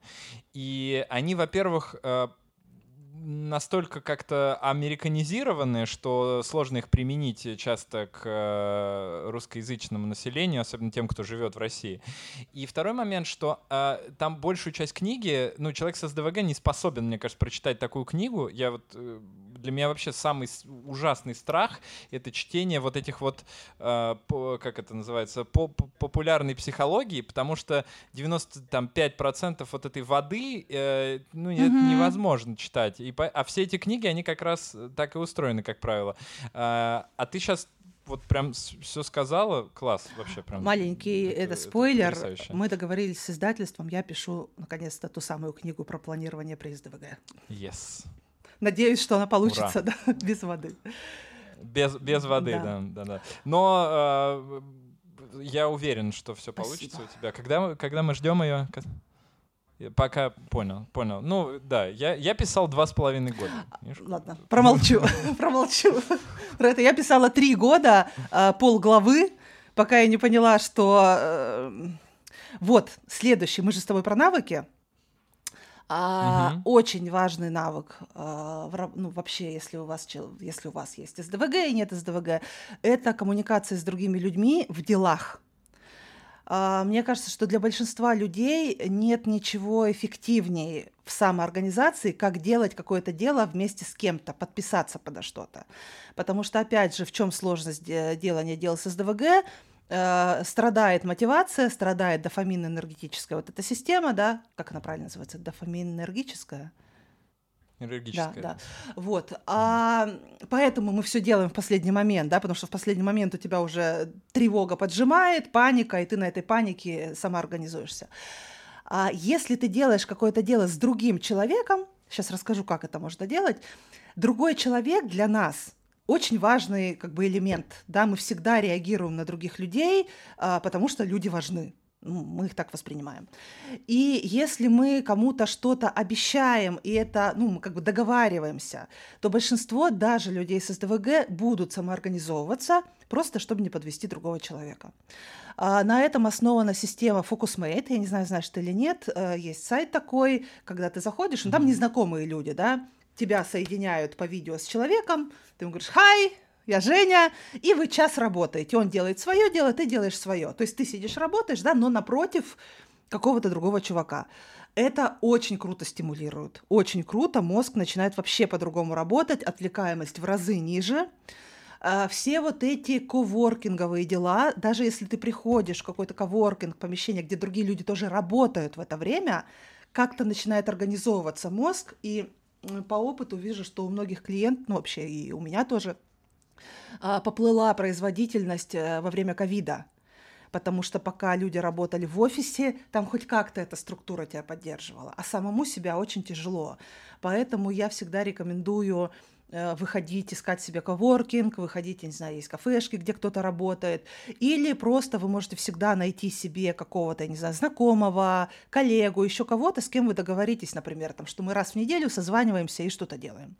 [SPEAKER 1] и они, во-первых, э, настолько как-то американизированные, что сложно их применить часто к э, русскоязычному населению, особенно тем, кто живет в России. И второй момент, что э, там большую часть книги, ну, человек с СДВГ не способен, мне кажется, прочитать такую книгу. Я вот э, для меня вообще самый ужасный страх — это чтение вот этих вот, э, по, как это называется, по, по популярной психологии, потому что 95% вот этой воды, э, ну, mm-hmm. это невозможно читать. И а все эти книги, они как раз так и устроены, как правило. А, а ты сейчас вот прям все сказала, класс вообще прям.
[SPEAKER 2] Маленький это, это спойлер. Это Мы договорились с издательством, я пишу наконец-то ту самую книгу про планирование при СДВГ.
[SPEAKER 1] Yes.
[SPEAKER 2] Надеюсь, что она получится да, без воды.
[SPEAKER 1] Без, без воды, да. да, да, да. Но э, я уверен, что все получится у тебя. Когда, когда мы ждем ее? Пока понял, понял. Ну, да, я, я писал два с половиной года.
[SPEAKER 2] Ладно, промолчу, промолчу. Про это я писала три года, э, пол главы, пока я не поняла, что... Э, вот, следующий, мы же с тобой про навыки. А, угу. Очень важный навык, а, в, ну, вообще, если у, вас, если у вас есть СДВГ и нет СДВГ, это коммуникация с другими людьми в делах. А, мне кажется, что для большинства людей нет ничего эффективнее в самоорганизации, как делать какое-то дело вместе с кем-то, подписаться подо что-то. Потому что, опять же, в чем сложность делания дел с СДВГ? Э, страдает мотивация, страдает дофамин-энергетическая вот эта система, да, как она правильно называется, дофамин-энергическая.
[SPEAKER 1] Энергическая.
[SPEAKER 2] Да, да. Вот. А, поэтому мы все делаем в последний момент, да, потому что в последний момент у тебя уже тревога поджимает, паника, и ты на этой панике сама организуешься. А если ты делаешь какое-то дело с другим человеком, сейчас расскажу, как это можно делать, другой человек для нас очень важный как бы элемент. Да, мы всегда реагируем на других людей, а, потому что люди важны. Ну, мы их так воспринимаем. И если мы кому-то что-то обещаем, и это, ну, мы как бы договариваемся, то большинство даже людей с СДВГ будут самоорганизовываться, просто чтобы не подвести другого человека. А на этом основана система FocusMate. Я не знаю, знаешь ты или нет. Э, есть сайт такой, когда ты заходишь, ну, там незнакомые люди, да, тебя соединяют по видео с человеком, ты ему говоришь «Хай, я Женя», и вы час работаете. Он делает свое дело, ты делаешь свое. То есть ты сидишь, работаешь, да, но напротив какого-то другого чувака. Это очень круто стимулирует. Очень круто. Мозг начинает вообще по-другому работать, отвлекаемость в разы ниже. А, все вот эти коворкинговые дела, даже если ты приходишь в какой-то коворкинг, помещение, где другие люди тоже работают в это время, как-то начинает организовываться мозг, и по опыту вижу, что у многих клиентов, ну вообще и у меня тоже, а, поплыла производительность э, во время ковида. Потому что пока люди работали в офисе, там хоть как-то эта структура тебя поддерживала, а самому себя очень тяжело. Поэтому я всегда рекомендую выходить, искать себе коворкинг, выходить, я не знаю, есть кафешки, где кто-то работает, или просто вы можете всегда найти себе какого-то, я не знаю, знакомого, коллегу, еще кого-то, с кем вы договоритесь, например, там, что мы раз в неделю созваниваемся и что-то делаем.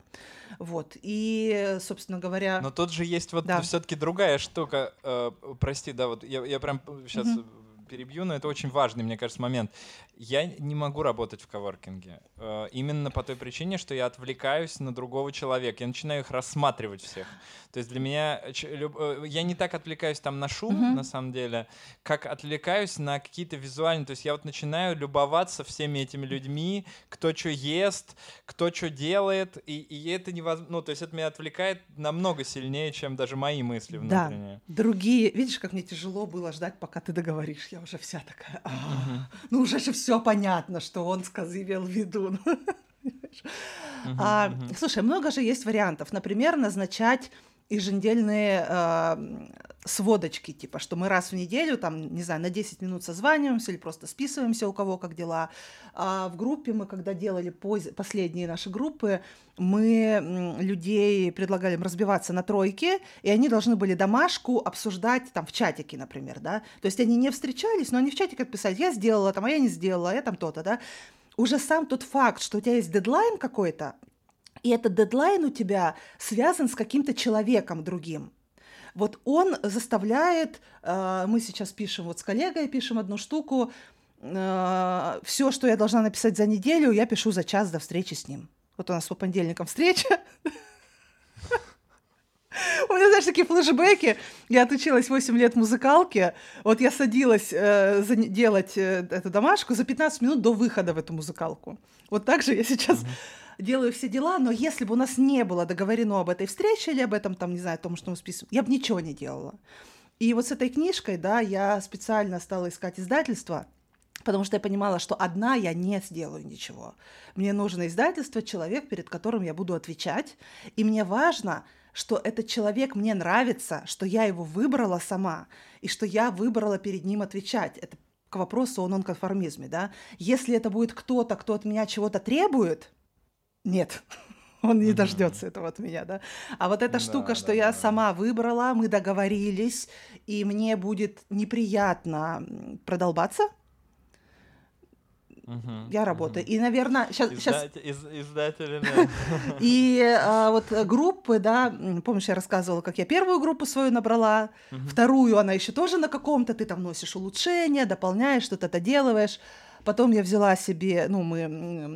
[SPEAKER 2] Вот, и, собственно говоря...
[SPEAKER 1] Но тут же есть вот да. все-таки другая штука, э, прости, да, вот я, я прям сейчас... Mm-hmm перебью, но это очень важный, мне кажется, момент. Я не могу работать в коворкинге. Э, именно по той причине, что я отвлекаюсь на другого человека. Я начинаю их рассматривать всех. То есть для меня... Э, я не так отвлекаюсь там на шум, uh-huh. на самом деле, как отвлекаюсь на какие-то визуальные... То есть я вот начинаю любоваться всеми этими людьми, кто что ест, кто что делает, и, и это невозможно... Ну, то есть это меня отвлекает намного сильнее, чем даже мои мысли внутренние.
[SPEAKER 2] Да, другие... Видишь, как мне тяжело было ждать, пока ты договоришь. Я я уже вся такая, ну уже же все понятно, что он имел в виду. а, слушай, много же есть вариантов. Например, назначать еженедельные э, сводочки, типа, что мы раз в неделю, там, не знаю, на 10 минут созваниваемся или просто списываемся, у кого как дела. А в группе мы, когда делали поз... последние наши группы, мы людей предлагали им разбиваться на тройки, и они должны были домашку обсуждать там в чатике, например, да. То есть они не встречались, но они в чатике отписали, я сделала там, а я не сделала, а я там то-то, да. Уже сам тот факт, что у тебя есть дедлайн какой-то, и этот дедлайн у тебя связан с каким-то человеком другим. Вот он заставляет, э, мы сейчас пишем, вот с коллегой пишем одну штуку, э, все, что я должна написать за неделю, я пишу за час до встречи с ним. Вот у нас по понедельникам встреча. У меня, знаешь, такие флешбеки. Я отучилась 8 лет музыкалке. Вот я садилась э, делать э, эту домашку за 15 минут до выхода в эту музыкалку. Вот так же я сейчас mm-hmm делаю все дела, но если бы у нас не было договорено об этой встрече или об этом, там, не знаю, о том, что мы списываем, я бы ничего не делала. И вот с этой книжкой, да, я специально стала искать издательство, потому что я понимала, что одна я не сделаю ничего. Мне нужно издательство, человек, перед которым я буду отвечать, и мне важно, что этот человек мне нравится, что я его выбрала сама, и что я выбрала перед ним отвечать. Это к вопросу о нонконформизме, да. Если это будет кто-то, кто от меня чего-то требует, нет, он не дождется этого от меня, да. А вот эта да, штука, что да, я да. сама выбрала, мы договорились, и мне будет неприятно продолбаться, Угу, я работаю. Угу. И, наверное, сейчас... Издатель,
[SPEAKER 1] сейчас... Из, издатели,
[SPEAKER 2] да. И а, вот группы, да, помнишь, я рассказывала, как я первую группу свою набрала, угу. вторую она еще тоже на каком-то, ты там носишь улучшения, дополняешь, что-то доделываешь. Потом я взяла себе, ну, мы,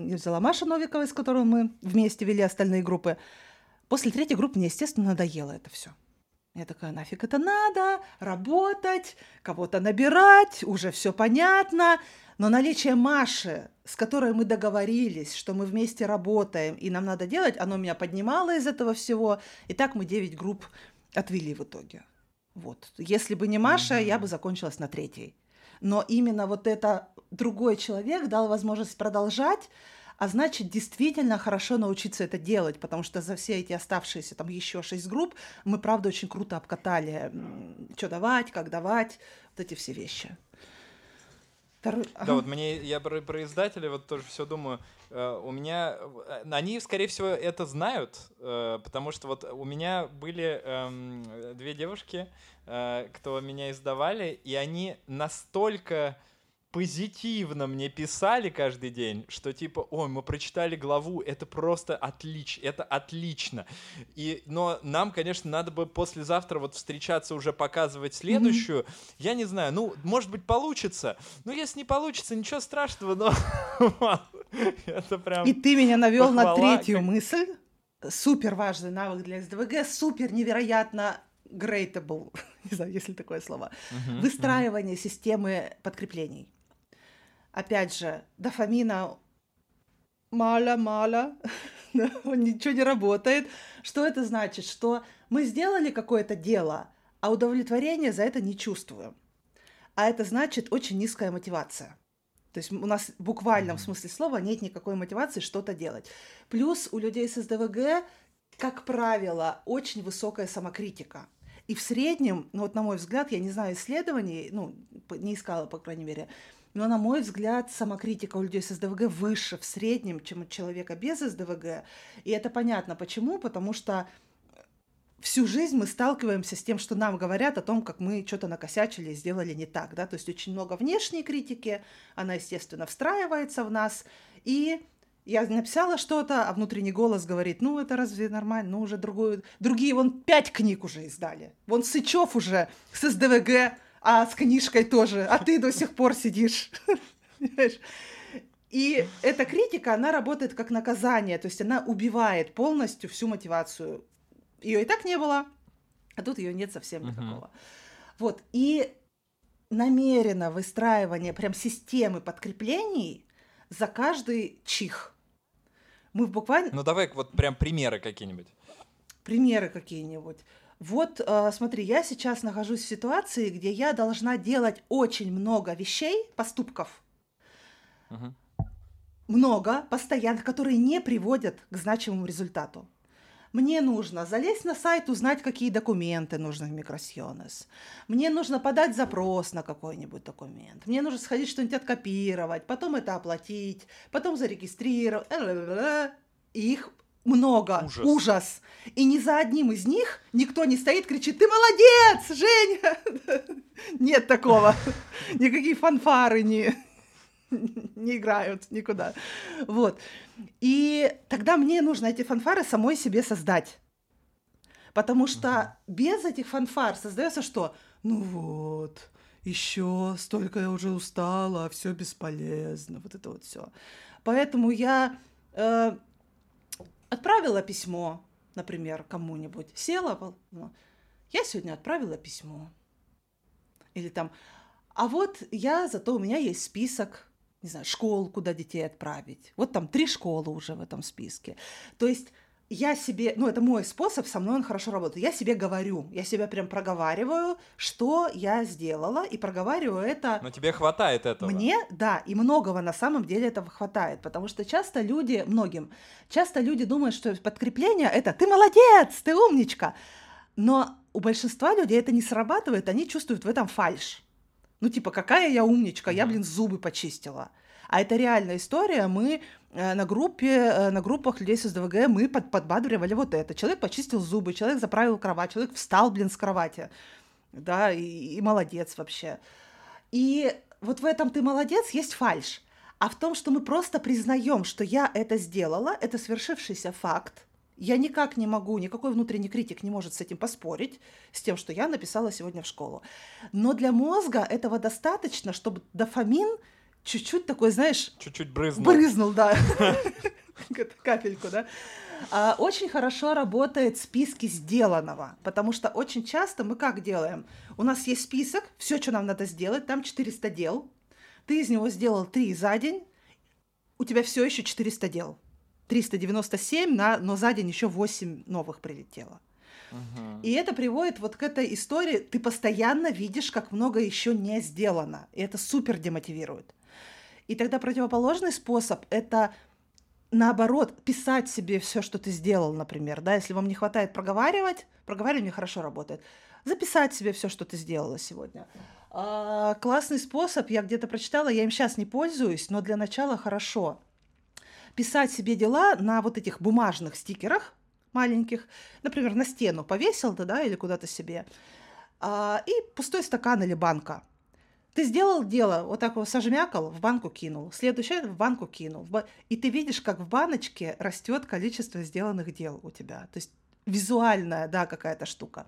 [SPEAKER 2] я взяла Машу Новиковой, с которой мы вместе вели остальные группы. После третьей группы мне, естественно, надоело это все. Я такая, нафиг это надо, работать, кого-то набирать, уже все понятно. Но наличие Маши, с которой мы договорились, что мы вместе работаем и нам надо делать, оно меня поднимало из этого всего. И так мы 9 групп отвели в итоге. Вот. Если бы не Маша, mm-hmm. я бы закончилась на третьей но именно вот это другой человек дал возможность продолжать, а значит, действительно хорошо научиться это делать, потому что за все эти оставшиеся там еще шесть групп мы, правда, очень круто обкатали, что давать, как давать, вот эти все вещи.
[SPEAKER 1] Да, вот мне, я про, про издателей вот тоже все думаю, э, у меня, э, они, скорее всего, это знают, э, потому что вот у меня были э, две девушки, кто меня издавали, и они настолько позитивно мне писали каждый день, что типа, ой, мы прочитали главу, это просто отлично, это отлично. И, но нам, конечно, надо бы послезавтра вот встречаться уже показывать следующую. Mm-hmm. Я не знаю, ну, может быть, получится. Ну, если не получится, ничего страшного, но
[SPEAKER 2] это прям... И ты меня навел на третью мысль. Супер важный навык для СДВГ, супер невероятно greatable, не знаю, есть ли такое слово, uh-huh, выстраивание uh-huh. системы подкреплений опять же, дофамина мало-мало, ничего не работает. Что это значит? Что мы сделали какое-то дело, а удовлетворения за это не чувствуем. А это значит очень низкая мотивация. То есть у нас в буквальном смысле слова нет никакой мотивации что-то делать. Плюс у людей с СДВГ, как правило, очень высокая самокритика. И в среднем, ну вот на мой взгляд, я не знаю исследований, ну, не искала, по крайней мере, но, на мой взгляд, самокритика у людей с СДВГ выше в среднем, чем у человека без СДВГ. И это понятно. Почему? Потому что всю жизнь мы сталкиваемся с тем, что нам говорят о том, как мы что-то накосячили сделали не так. Да? То есть очень много внешней критики, она, естественно, встраивается в нас. И я написала что-то, а внутренний голос говорит, ну это разве нормально, ну уже другую... Другие вон пять книг уже издали. Вон Сычев уже с СДВГ а с книжкой тоже, а ты до сих пор сидишь. И эта критика, она работает как наказание, то есть она убивает полностью всю мотивацию. Ее и так не было, а тут ее нет совсем никакого. Вот, и намеренно выстраивание прям системы подкреплений за каждый чих. Мы буквально...
[SPEAKER 1] Ну давай вот прям примеры какие-нибудь.
[SPEAKER 2] Примеры какие-нибудь. Вот, э, смотри, я сейчас нахожусь в ситуации, где я должна делать очень много вещей, поступков,
[SPEAKER 1] Мгм.
[SPEAKER 2] много, постоянно, которые не приводят к значимому результату. Мне нужно залезть на сайт, узнать, какие документы нужны в Микросьонес. Мне нужно подать запрос на какой-нибудь документ. Мне нужно сходить что-нибудь откопировать, потом это оплатить, потом зарегистрировать. И их много.
[SPEAKER 1] Ужас.
[SPEAKER 2] И ни за одним из них никто не стоит, кричит, ты молодец, Женя! Нет такого. Никакие фанфары не, не играют никуда. Вот. И тогда мне нужно эти фанфары самой себе создать. Потому что без этих фанфар создается что? Ну вот, еще столько я уже устала, все бесполезно, вот это вот все. Поэтому я э, отправила письмо, например, кому-нибудь, села, ну, я сегодня отправила письмо. Или там, а вот я, зато у меня есть список, не знаю, школ, куда детей отправить. Вот там три школы уже в этом списке. То есть я себе, ну это мой способ, со мной он хорошо работает. Я себе говорю, я себя прям проговариваю, что я сделала, и проговариваю это
[SPEAKER 1] Но тебе хватает этого.
[SPEAKER 2] мне, да, и многого на самом деле этого хватает, потому что часто люди, многим, часто люди думают, что подкрепление это «ты молодец, ты умничка», но у большинства людей это не срабатывает, они чувствуют в этом фальш. Ну, типа, какая я умничка, я, блин, зубы почистила. А это реальная история. Мы э, на группе, э, на группах людей с СДВГ мы под, подбадривали вот это. Человек почистил зубы, человек заправил кровать, человек встал, блин, с кровати. Да, и, и молодец вообще. И вот в этом ты молодец есть фальш. А в том, что мы просто признаем, что я это сделала, это свершившийся факт. Я никак не могу, никакой внутренний критик не может с этим поспорить, с тем, что я написала сегодня в школу. Но для мозга этого достаточно, чтобы дофамин чуть-чуть такой, знаешь,
[SPEAKER 1] Чуть-чуть брызнул.
[SPEAKER 2] брызнул, да, капельку, да. А, Очень хорошо работает списки сделанного, потому что очень часто мы как делаем? У нас есть список, все, что нам надо сделать, там 400 дел, ты из него сделал 3 за день, у тебя все еще 400 дел. 397, на, но за день еще 8 новых прилетело.
[SPEAKER 1] Мгм.
[SPEAKER 2] И это приводит вот к этой истории, ты постоянно видишь, как много еще не сделано. И это супер демотивирует. И тогда противоположный способ – это наоборот, писать себе все, что ты сделал, например, да, если вам не хватает проговаривать, проговаривание хорошо работает, записать себе все, что ты сделала сегодня. А, классный способ, я где-то прочитала, я им сейчас не пользуюсь, но для начала хорошо. Писать себе дела на вот этих бумажных стикерах маленьких, например, на стену повесил ты, да, или куда-то себе, а, и пустой стакан или банка. Ты сделал дело, вот так его сожмякал, в банку кинул, следующее в банку кинул. И ты видишь, как в баночке растет количество сделанных дел у тебя. То есть визуальная, да, какая-то штука.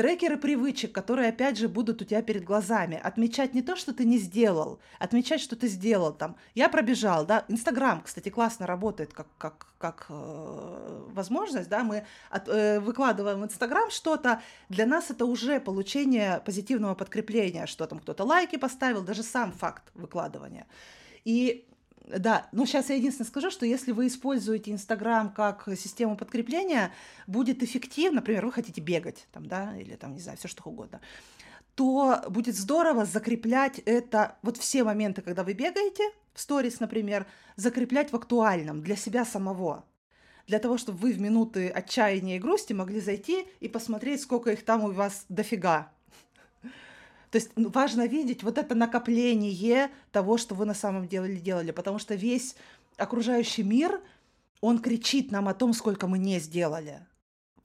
[SPEAKER 2] Трекеры привычек, которые, опять же, будут у тебя перед глазами. Отмечать не то, что ты не сделал, отмечать, что ты сделал. Там, я пробежал, да. Инстаграм, кстати, классно работает как, как, как э, возможность, да. Мы от- э, выкладываем в Инстаграм что-то, для нас это уже получение позитивного подкрепления, что там кто-то лайки поставил, даже сам факт выкладывания. И да, но сейчас я единственное скажу, что если вы используете Инстаграм как систему подкрепления, будет эффективно, например, вы хотите бегать, там, да, или там, не знаю, все что угодно, то будет здорово закреплять это, вот все моменты, когда вы бегаете, в сторис, например, закреплять в актуальном для себя самого. Для того, чтобы вы в минуты отчаяния и грусти могли зайти и посмотреть, сколько их там у вас дофига. То есть ну, важно видеть вот это накопление того, что вы на самом деле делали, потому что весь окружающий мир, он кричит нам о том, сколько мы не сделали.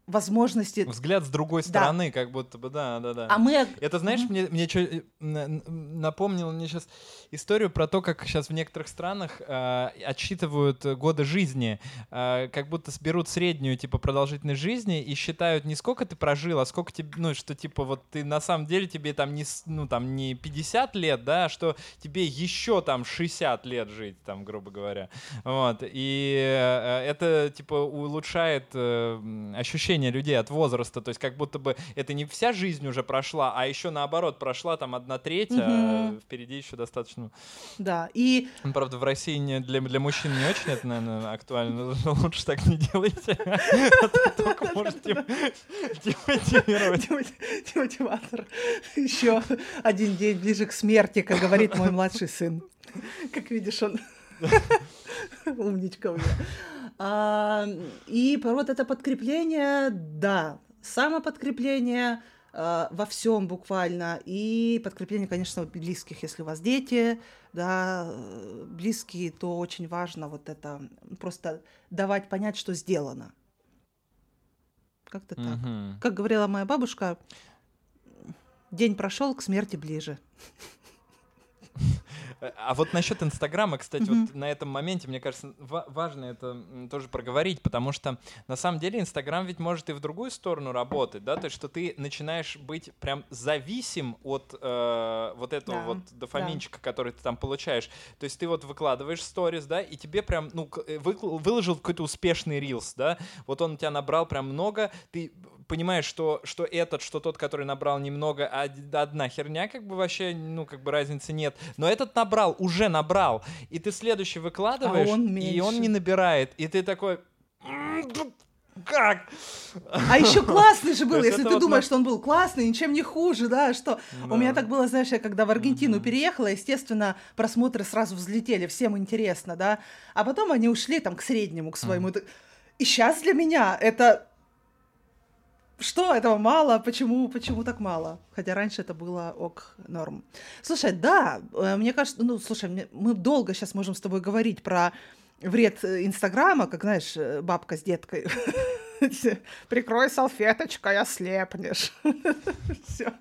[SPEAKER 2] Возможности...
[SPEAKER 1] Взгляд с другой
[SPEAKER 2] Да.
[SPEAKER 1] стороны, как будто бы, да, да, да.
[SPEAKER 2] А мы...
[SPEAKER 1] Это, знаешь,
[SPEAKER 2] Мгм.
[SPEAKER 1] мне, мне чё, э, напомнило мне сейчас историю про то, как сейчас в некоторых странах э, отсчитывают э, годы жизни, э, как будто берут среднюю, типа, продолжительность жизни и считают не сколько ты прожил, а сколько тебе, ну, что, типа, вот ты на самом деле тебе там не, ну, там не 50 лет, да, а что тебе еще там 60 лет жить, там, грубо говоря. Вот. И э, это, типа, улучшает э, ощущение ощущение людей от возраста, то есть как будто бы это не вся жизнь уже прошла, а еще наоборот прошла там одна треть, угу. а впереди еще достаточно.
[SPEAKER 2] Да, и...
[SPEAKER 1] Ну, правда, в России не, для, для мужчин не очень это, наверное, актуально, но лучше так не делайте. Только можете демотивировать.
[SPEAKER 2] Демотиватор. Еще один день ближе к смерти, как говорит мой младший сын. Как видишь, он умничка у меня. И вот это подкрепление, да, самоподкрепление а, во всем буквально. И подкрепление, конечно, близких, если у вас дети, да, близкие, то очень важно вот это просто давать понять, что сделано. Как-то так. Угу. Как говорила моя бабушка, день прошел, к смерти ближе.
[SPEAKER 1] А вот насчет Инстаграма, кстати, mm-hmm. вот на этом моменте, мне кажется, важно это тоже проговорить, потому что на самом деле Инстаграм ведь может и в другую сторону работать, да, то есть что ты начинаешь быть прям зависим от э, вот этого да, вот дофаминчика, да. который ты там получаешь. То есть ты вот выкладываешь сторис, да, и тебе прям, ну, э, вы, выложил какой-то успешный рилс, да, вот он у тебя набрал прям много, ты понимаешь, что, что этот, что тот, который набрал немного, а одна херня, как бы вообще, ну, как бы разницы нет. Но этот набрал, уже набрал, и ты следующий выкладываешь, а он и он не набирает, и ты такой... Как?
[SPEAKER 2] А еще классный же был, если ты вот думаешь, что он был классный, ничем не хуже, да, что да. у меня так было, знаешь, я когда в Аргентину mm-hmm. переехала, естественно, просмотры сразу взлетели, всем интересно, да, а потом они ушли там к среднему, к своему. Mm-hmm. И сейчас для меня это что этого мало, почему, почему так мало? Хотя раньше это было ок, норм. Слушай, да, э, мне кажется, ну, слушай, мы долго сейчас можем с тобой говорить про вред э, Инстаграма, как, знаешь, э, бабка с деткой. Прикрой салфеточкой, ослепнешь. Все.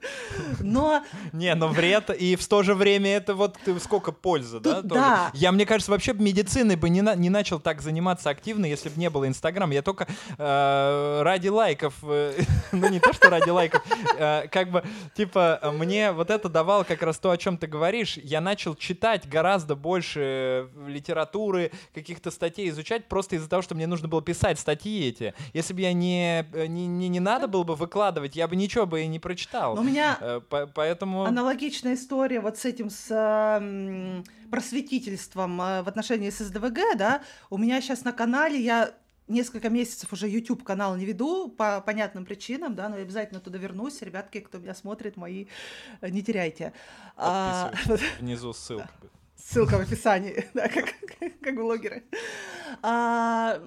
[SPEAKER 2] Но...
[SPEAKER 1] Не, но вред, и в то же время это вот сколько пользы, да?
[SPEAKER 2] Да.
[SPEAKER 1] Я, мне кажется, вообще медициной бы не, на, не начал так заниматься активно, если бы не было Инстаграма. Я только э, ради лайков, э, ну не то, что ради лайков, э, как бы, типа, мне вот это давало как раз то, о чем ты говоришь. Я начал читать гораздо больше литературы, каких-то статей изучать, просто из-за того, что мне нужно было писать статьи эти если бы я не, не, не, не надо было бы выкладывать, я бы ничего бы и не прочитал.
[SPEAKER 2] Но у меня
[SPEAKER 1] э, поэтому...
[SPEAKER 2] аналогичная история вот с этим, с э, просветительством э, в отношении с СДВГ, да, у меня сейчас на канале, я несколько месяцев уже YouTube канал не веду по понятным причинам, да, но я обязательно туда вернусь. Ребятки, кто меня смотрит, мои, э, не теряйте.
[SPEAKER 1] А, Внизу ссылка.
[SPEAKER 2] Ссылка в описании, да, как, как блогеры. А,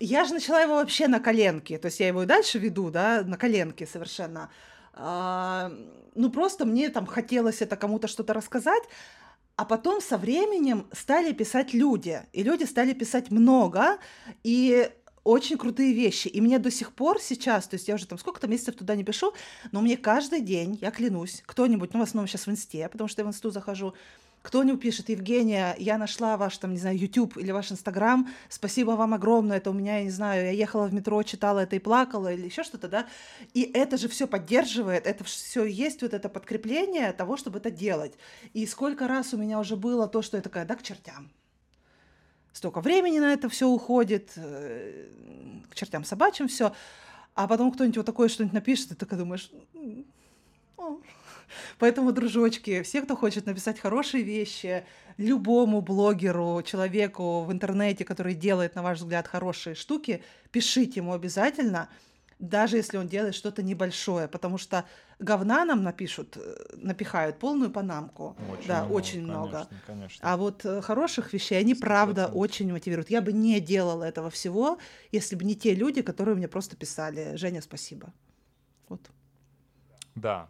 [SPEAKER 2] я же начала его вообще на коленке, то есть я его и дальше веду, да, на коленке совершенно. А, ну, просто мне там хотелось это кому-то что-то рассказать, а потом со временем стали писать люди, и люди стали писать много, и очень крутые вещи. И мне до сих пор сейчас, то есть я уже там сколько-то месяцев туда не пишу, но мне каждый день, я клянусь, кто-нибудь, ну, в основном сейчас в инсте, потому что я в инсту захожу, кто-нибудь пишет, Евгения, я нашла ваш, там, не знаю, YouTube или ваш Инстаграм, спасибо вам огромное, это у меня, я не знаю, я ехала в метро, читала это и плакала, или еще что-то, да, и это же все поддерживает, это все есть вот это подкрепление того, чтобы это делать. И сколько раз у меня уже было то, что я такая, да, к чертям, столько времени на это все уходит, э, к чертям собачьим все, а потом кто-нибудь вот такое что-нибудь напишет, и ты такой думаешь, Поэтому, дружочки, все, кто хочет написать хорошие вещи любому блогеру, человеку в интернете, который делает, на ваш взгляд, хорошие штуки, пишите ему обязательно, даже если он делает что-то небольшое, потому что говна нам напишут, э, напихают полную панамку. Очень да, много, очень конечно, много. Конечно. А вот э, хороших вещей, они 100%. правда очень мотивируют. Я бы не делала этого всего, если бы не те люди, которые мне просто писали. Женя, спасибо.
[SPEAKER 1] Да.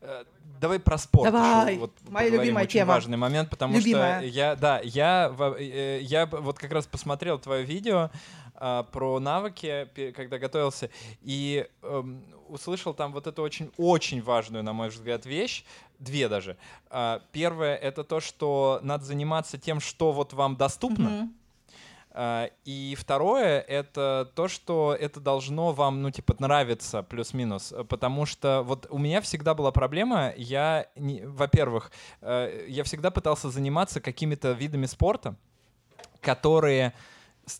[SPEAKER 1] Э, давай про спорт.
[SPEAKER 2] Давай. Еще, вот, Моя любимая
[SPEAKER 1] очень
[SPEAKER 2] тема.
[SPEAKER 1] важный момент, потому любимая. что я, да, я, э, я вот как раз посмотрел твое видео а, про навыки, когда готовился, и эм, услышал там вот эту очень, очень важную, на мой взгляд, вещь, две даже. А, первое это то, что надо заниматься тем, что вот вам доступно. Mm-hmm и второе — это то, что это должно вам, ну, типа, нравиться плюс-минус, потому что вот у меня всегда была проблема, я, во-первых, э, я всегда пытался заниматься какими-то видами спорта, которые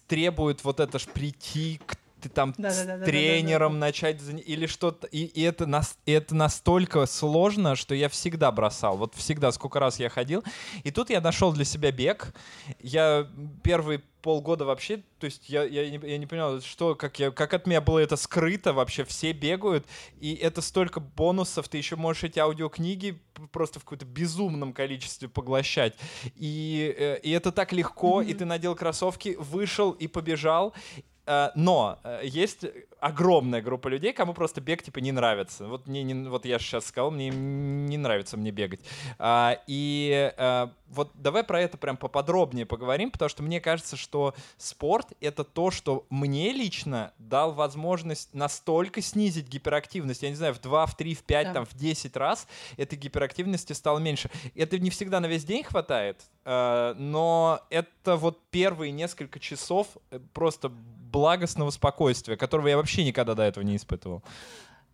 [SPEAKER 1] требуют вот это ж прийти к ты там да, с да, да, тренером да, да, да. начать или что-то. И, и это, нас, и это настолько сложно, что я всегда бросал. Вот всегда, сколько раз я ходил. И тут я нашел для себя бег. Я первый полгода вообще, то есть я, я, не, я не понял, что, как, я, как от меня было это скрыто, вообще все бегают, и это столько бонусов, ты еще можешь эти аудиокниги просто в каком-то безумном количестве поглощать, и, э, и это так легко, mm-hmm. и ты надел кроссовки, вышел и побежал, но э, есть огромная группа людей, кому просто бег типа не нравится. Вот мне не, вот я сейчас сказал, мне не нравится мне бегать. А, и а, вот давай про это прям поподробнее поговорим, потому что мне кажется, что спорт это то, что мне лично дал возможность настолько снизить гиперактивность. Я не знаю, в 2, в 3, в 5, да. там, в 10 раз этой гиперактивности стало меньше. Это не всегда на весь день хватает, но это вот первые несколько часов просто благостного спокойствия, которого я вообще никогда до этого не испытывал.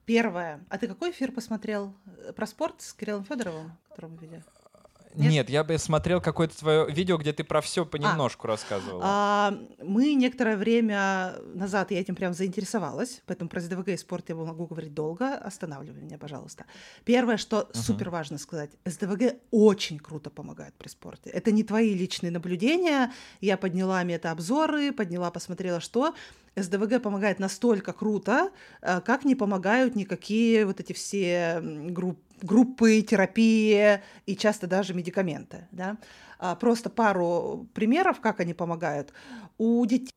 [SPEAKER 2] Первое. А ты какой эфир посмотрел? Про спорт с Кириллом Федоровым, который мы видели?
[SPEAKER 1] Нет? Нет, я бы смотрел какое-то твое видео, где ты про все понемножку а, рассказывала.
[SPEAKER 2] А, мы некоторое время назад, я этим прям заинтересовалась, поэтому про СДВГ и спорт я могу говорить долго. Останавливай меня, пожалуйста. Первое, что uh-huh. супер важно сказать, СДВГ очень круто помогает при спорте. Это не твои личные наблюдения. Я подняла мета-обзоры, подняла, посмотрела, что. СДВГ помогает настолько круто, э, как не помогают никакие вот эти все группы группы терапии и часто даже медикаменты. Да? А, просто пару примеров, как они помогают. У детей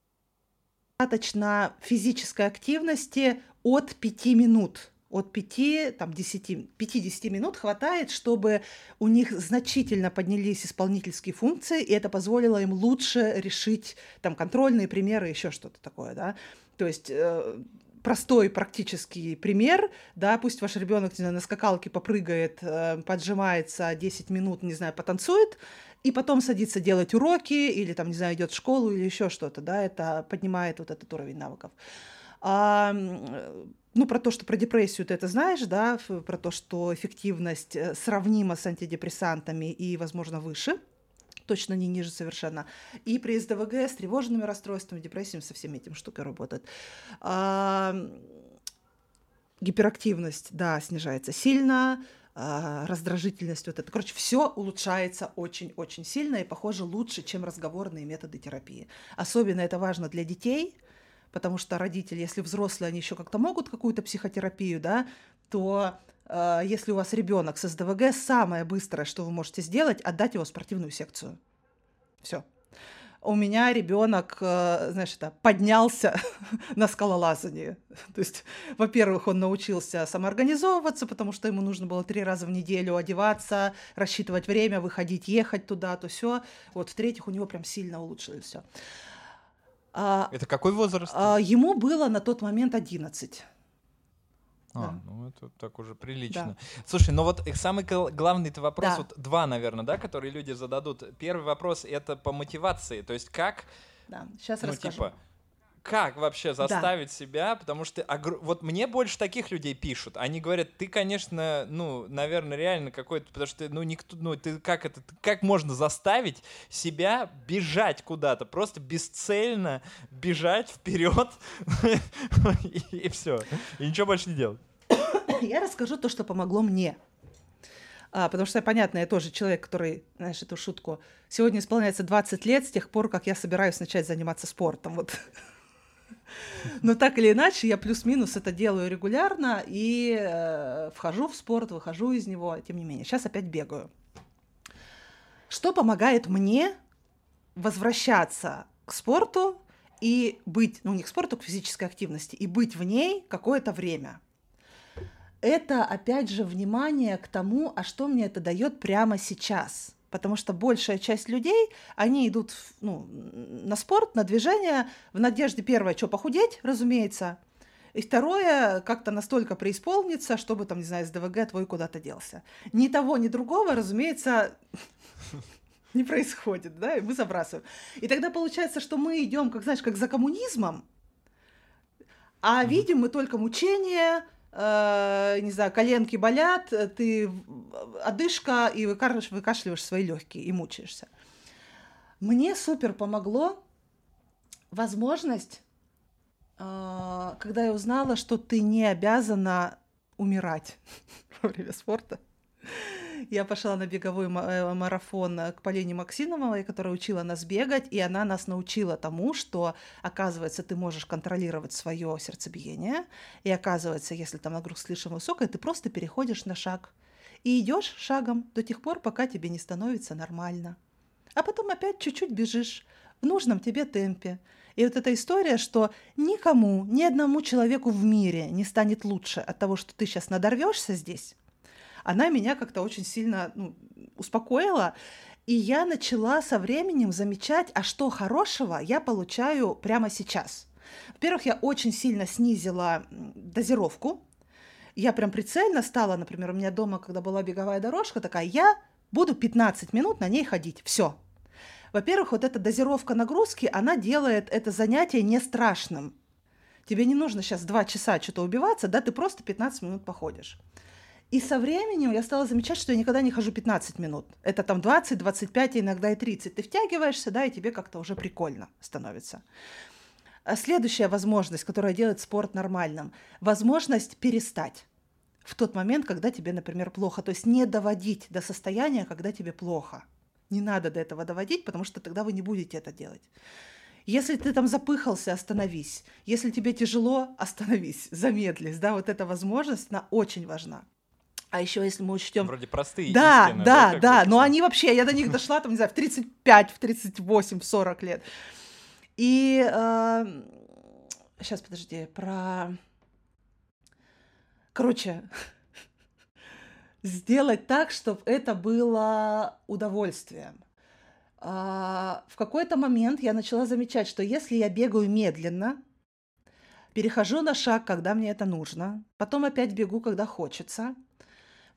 [SPEAKER 2] достаточно физической активности от 5 минут от 5, там, 10, 50 минут хватает, чтобы у них значительно поднялись исполнительские функции, и это позволило им лучше решить там, контрольные примеры, еще что-то такое. Да? То есть э, простой практический пример, да, пусть ваш ребенок, на скакалке попрыгает, э, поджимается 10 минут, не знаю, потанцует, и потом садится делать уроки, или там, не знаю, идет в школу, или еще что-то, да, это поднимает вот этот уровень навыков. А, ну, про то, что про депрессию ты это знаешь, да, про то, что эффективность э, сравнима с антидепрессантами и, возможно, выше – точно не ниже совершенно. И при СДВГ с тревожными расстройствами, депрессиями, со всеми этими штуками работает. А, гиперактивность, да, снижается сильно, а, раздражительность, вот это. Короче, все улучшается очень-очень сильно и, похоже, лучше, чем разговорные методы терапии. Особенно это важно для детей, потому что родители, если взрослые, они еще как-то могут какую-то психотерапию, да, то если у вас ребенок с СДВГ, самое быстрое, что вы можете сделать, отдать его в спортивную секцию. Все. У меня ребенок, э, знаешь, это поднялся на скалолазание. То есть, во-первых, он научился самоорганизовываться, потому что ему нужно было три раза в неделю одеваться, рассчитывать время, выходить, ехать туда, то все. Вот, в-третьих, у него прям сильно улучшилось все.
[SPEAKER 1] А, это какой возраст?
[SPEAKER 2] А, ему было на тот момент 11.
[SPEAKER 1] А, да. ну это так уже прилично. Да. Слушай, ну вот самый главный это вопрос, да. вот два, наверное, да, которые люди зададут. Первый вопрос это по мотивации, то есть как...
[SPEAKER 2] Да, сейчас ну, расскажу. Типа,
[SPEAKER 1] как вообще заставить да. себя, потому что огр... вот мне больше таких людей пишут, они говорят, ты, конечно, ну, наверное, реально какой-то, потому что, ну, никто, ну, ты как это, как можно заставить себя бежать куда-то, просто бесцельно бежать вперед и все, и ничего больше не делать.
[SPEAKER 2] Я расскажу то, что помогло мне. А, потому что, понятно, я тоже человек, который, знаешь, эту шутку. Сегодня исполняется 20 лет с тех пор, как я собираюсь начать заниматься спортом. Вот но так или иначе, я плюс-минус это делаю регулярно и э, вхожу в спорт, выхожу из него, тем не менее. Сейчас опять бегаю. Что помогает мне возвращаться к спорту и быть, ну не к спорту, к физической активности, и быть в ней какое-то время? Это, опять же, внимание к тому, а что мне это дает прямо сейчас – потому что большая часть людей, они идут ну, на спорт, на движение, в надежде, первое, что похудеть, разумеется, и второе, как-то настолько преисполниться, чтобы, там, не знаю, с ДВГ твой куда-то делся. Ни того, ни другого, разумеется, не происходит, да, и мы забрасываем. И тогда получается, что мы идем, как, знаешь, как за коммунизмом, а видим мы только мучения, э, не знаю, коленки болят, ты одышка, и выкашливаешь, свои легкие и мучаешься. Мне супер помогло возможность А, когда я узнала, что ты не обязана умирать во время спорта. Я пошла на беговой э, марафон к Полине Максимовой, которая учила нас бегать, и она нас научила тому, что, оказывается, ты можешь контролировать свое сердцебиение, и оказывается, если там нагрузка слишком высокая, ты просто переходишь на шаг и идешь шагом до тех пор, пока тебе не становится нормально. А потом опять чуть-чуть бежишь в нужном тебе темпе. И вот эта история, что никому, ни одному человеку в мире не станет лучше от того, что ты сейчас надорвешься здесь, она меня как-то очень сильно ну, успокоила. И я начала со временем замечать, а что хорошего я получаю прямо сейчас. Во-первых, я очень сильно снизила дозировку. Я прям прицельно стала, например, у меня дома, когда была беговая дорожка, такая, я буду 15 минут на ней ходить. Все, во-первых, вот эта дозировка нагрузки, она делает это занятие не страшным. Тебе не нужно сейчас два часа что-то убиваться, да, ты просто 15 минут походишь. И со временем я стала замечать, что я никогда не хожу 15 минут. Это там 20, 25, иногда и 30. Ты втягиваешься, да, и тебе как-то уже прикольно становится. А следующая возможность, которая делает спорт нормальным, возможность перестать в тот момент, когда тебе, например, плохо. То есть не доводить до состояния, когда тебе плохо. Не надо до этого доводить, потому что тогда вы не будете это делать. Если ты там запыхался, остановись. Если тебе тяжело, остановись, замедлись. Да, вот эта возможность, она очень важна. А еще если мы учтем...
[SPEAKER 1] Вроде простые
[SPEAKER 2] Да, истины, да, да, да. Но они вообще, я до них дошла, там, не знаю, в 35, в 38, в 40 лет. И э, сейчас, подожди, про... Короче, сделать так, чтобы это было удовольствием. А, в какой-то момент я начала замечать, что если я бегаю медленно, перехожу на шаг, когда мне это нужно, потом опять бегу, когда хочется,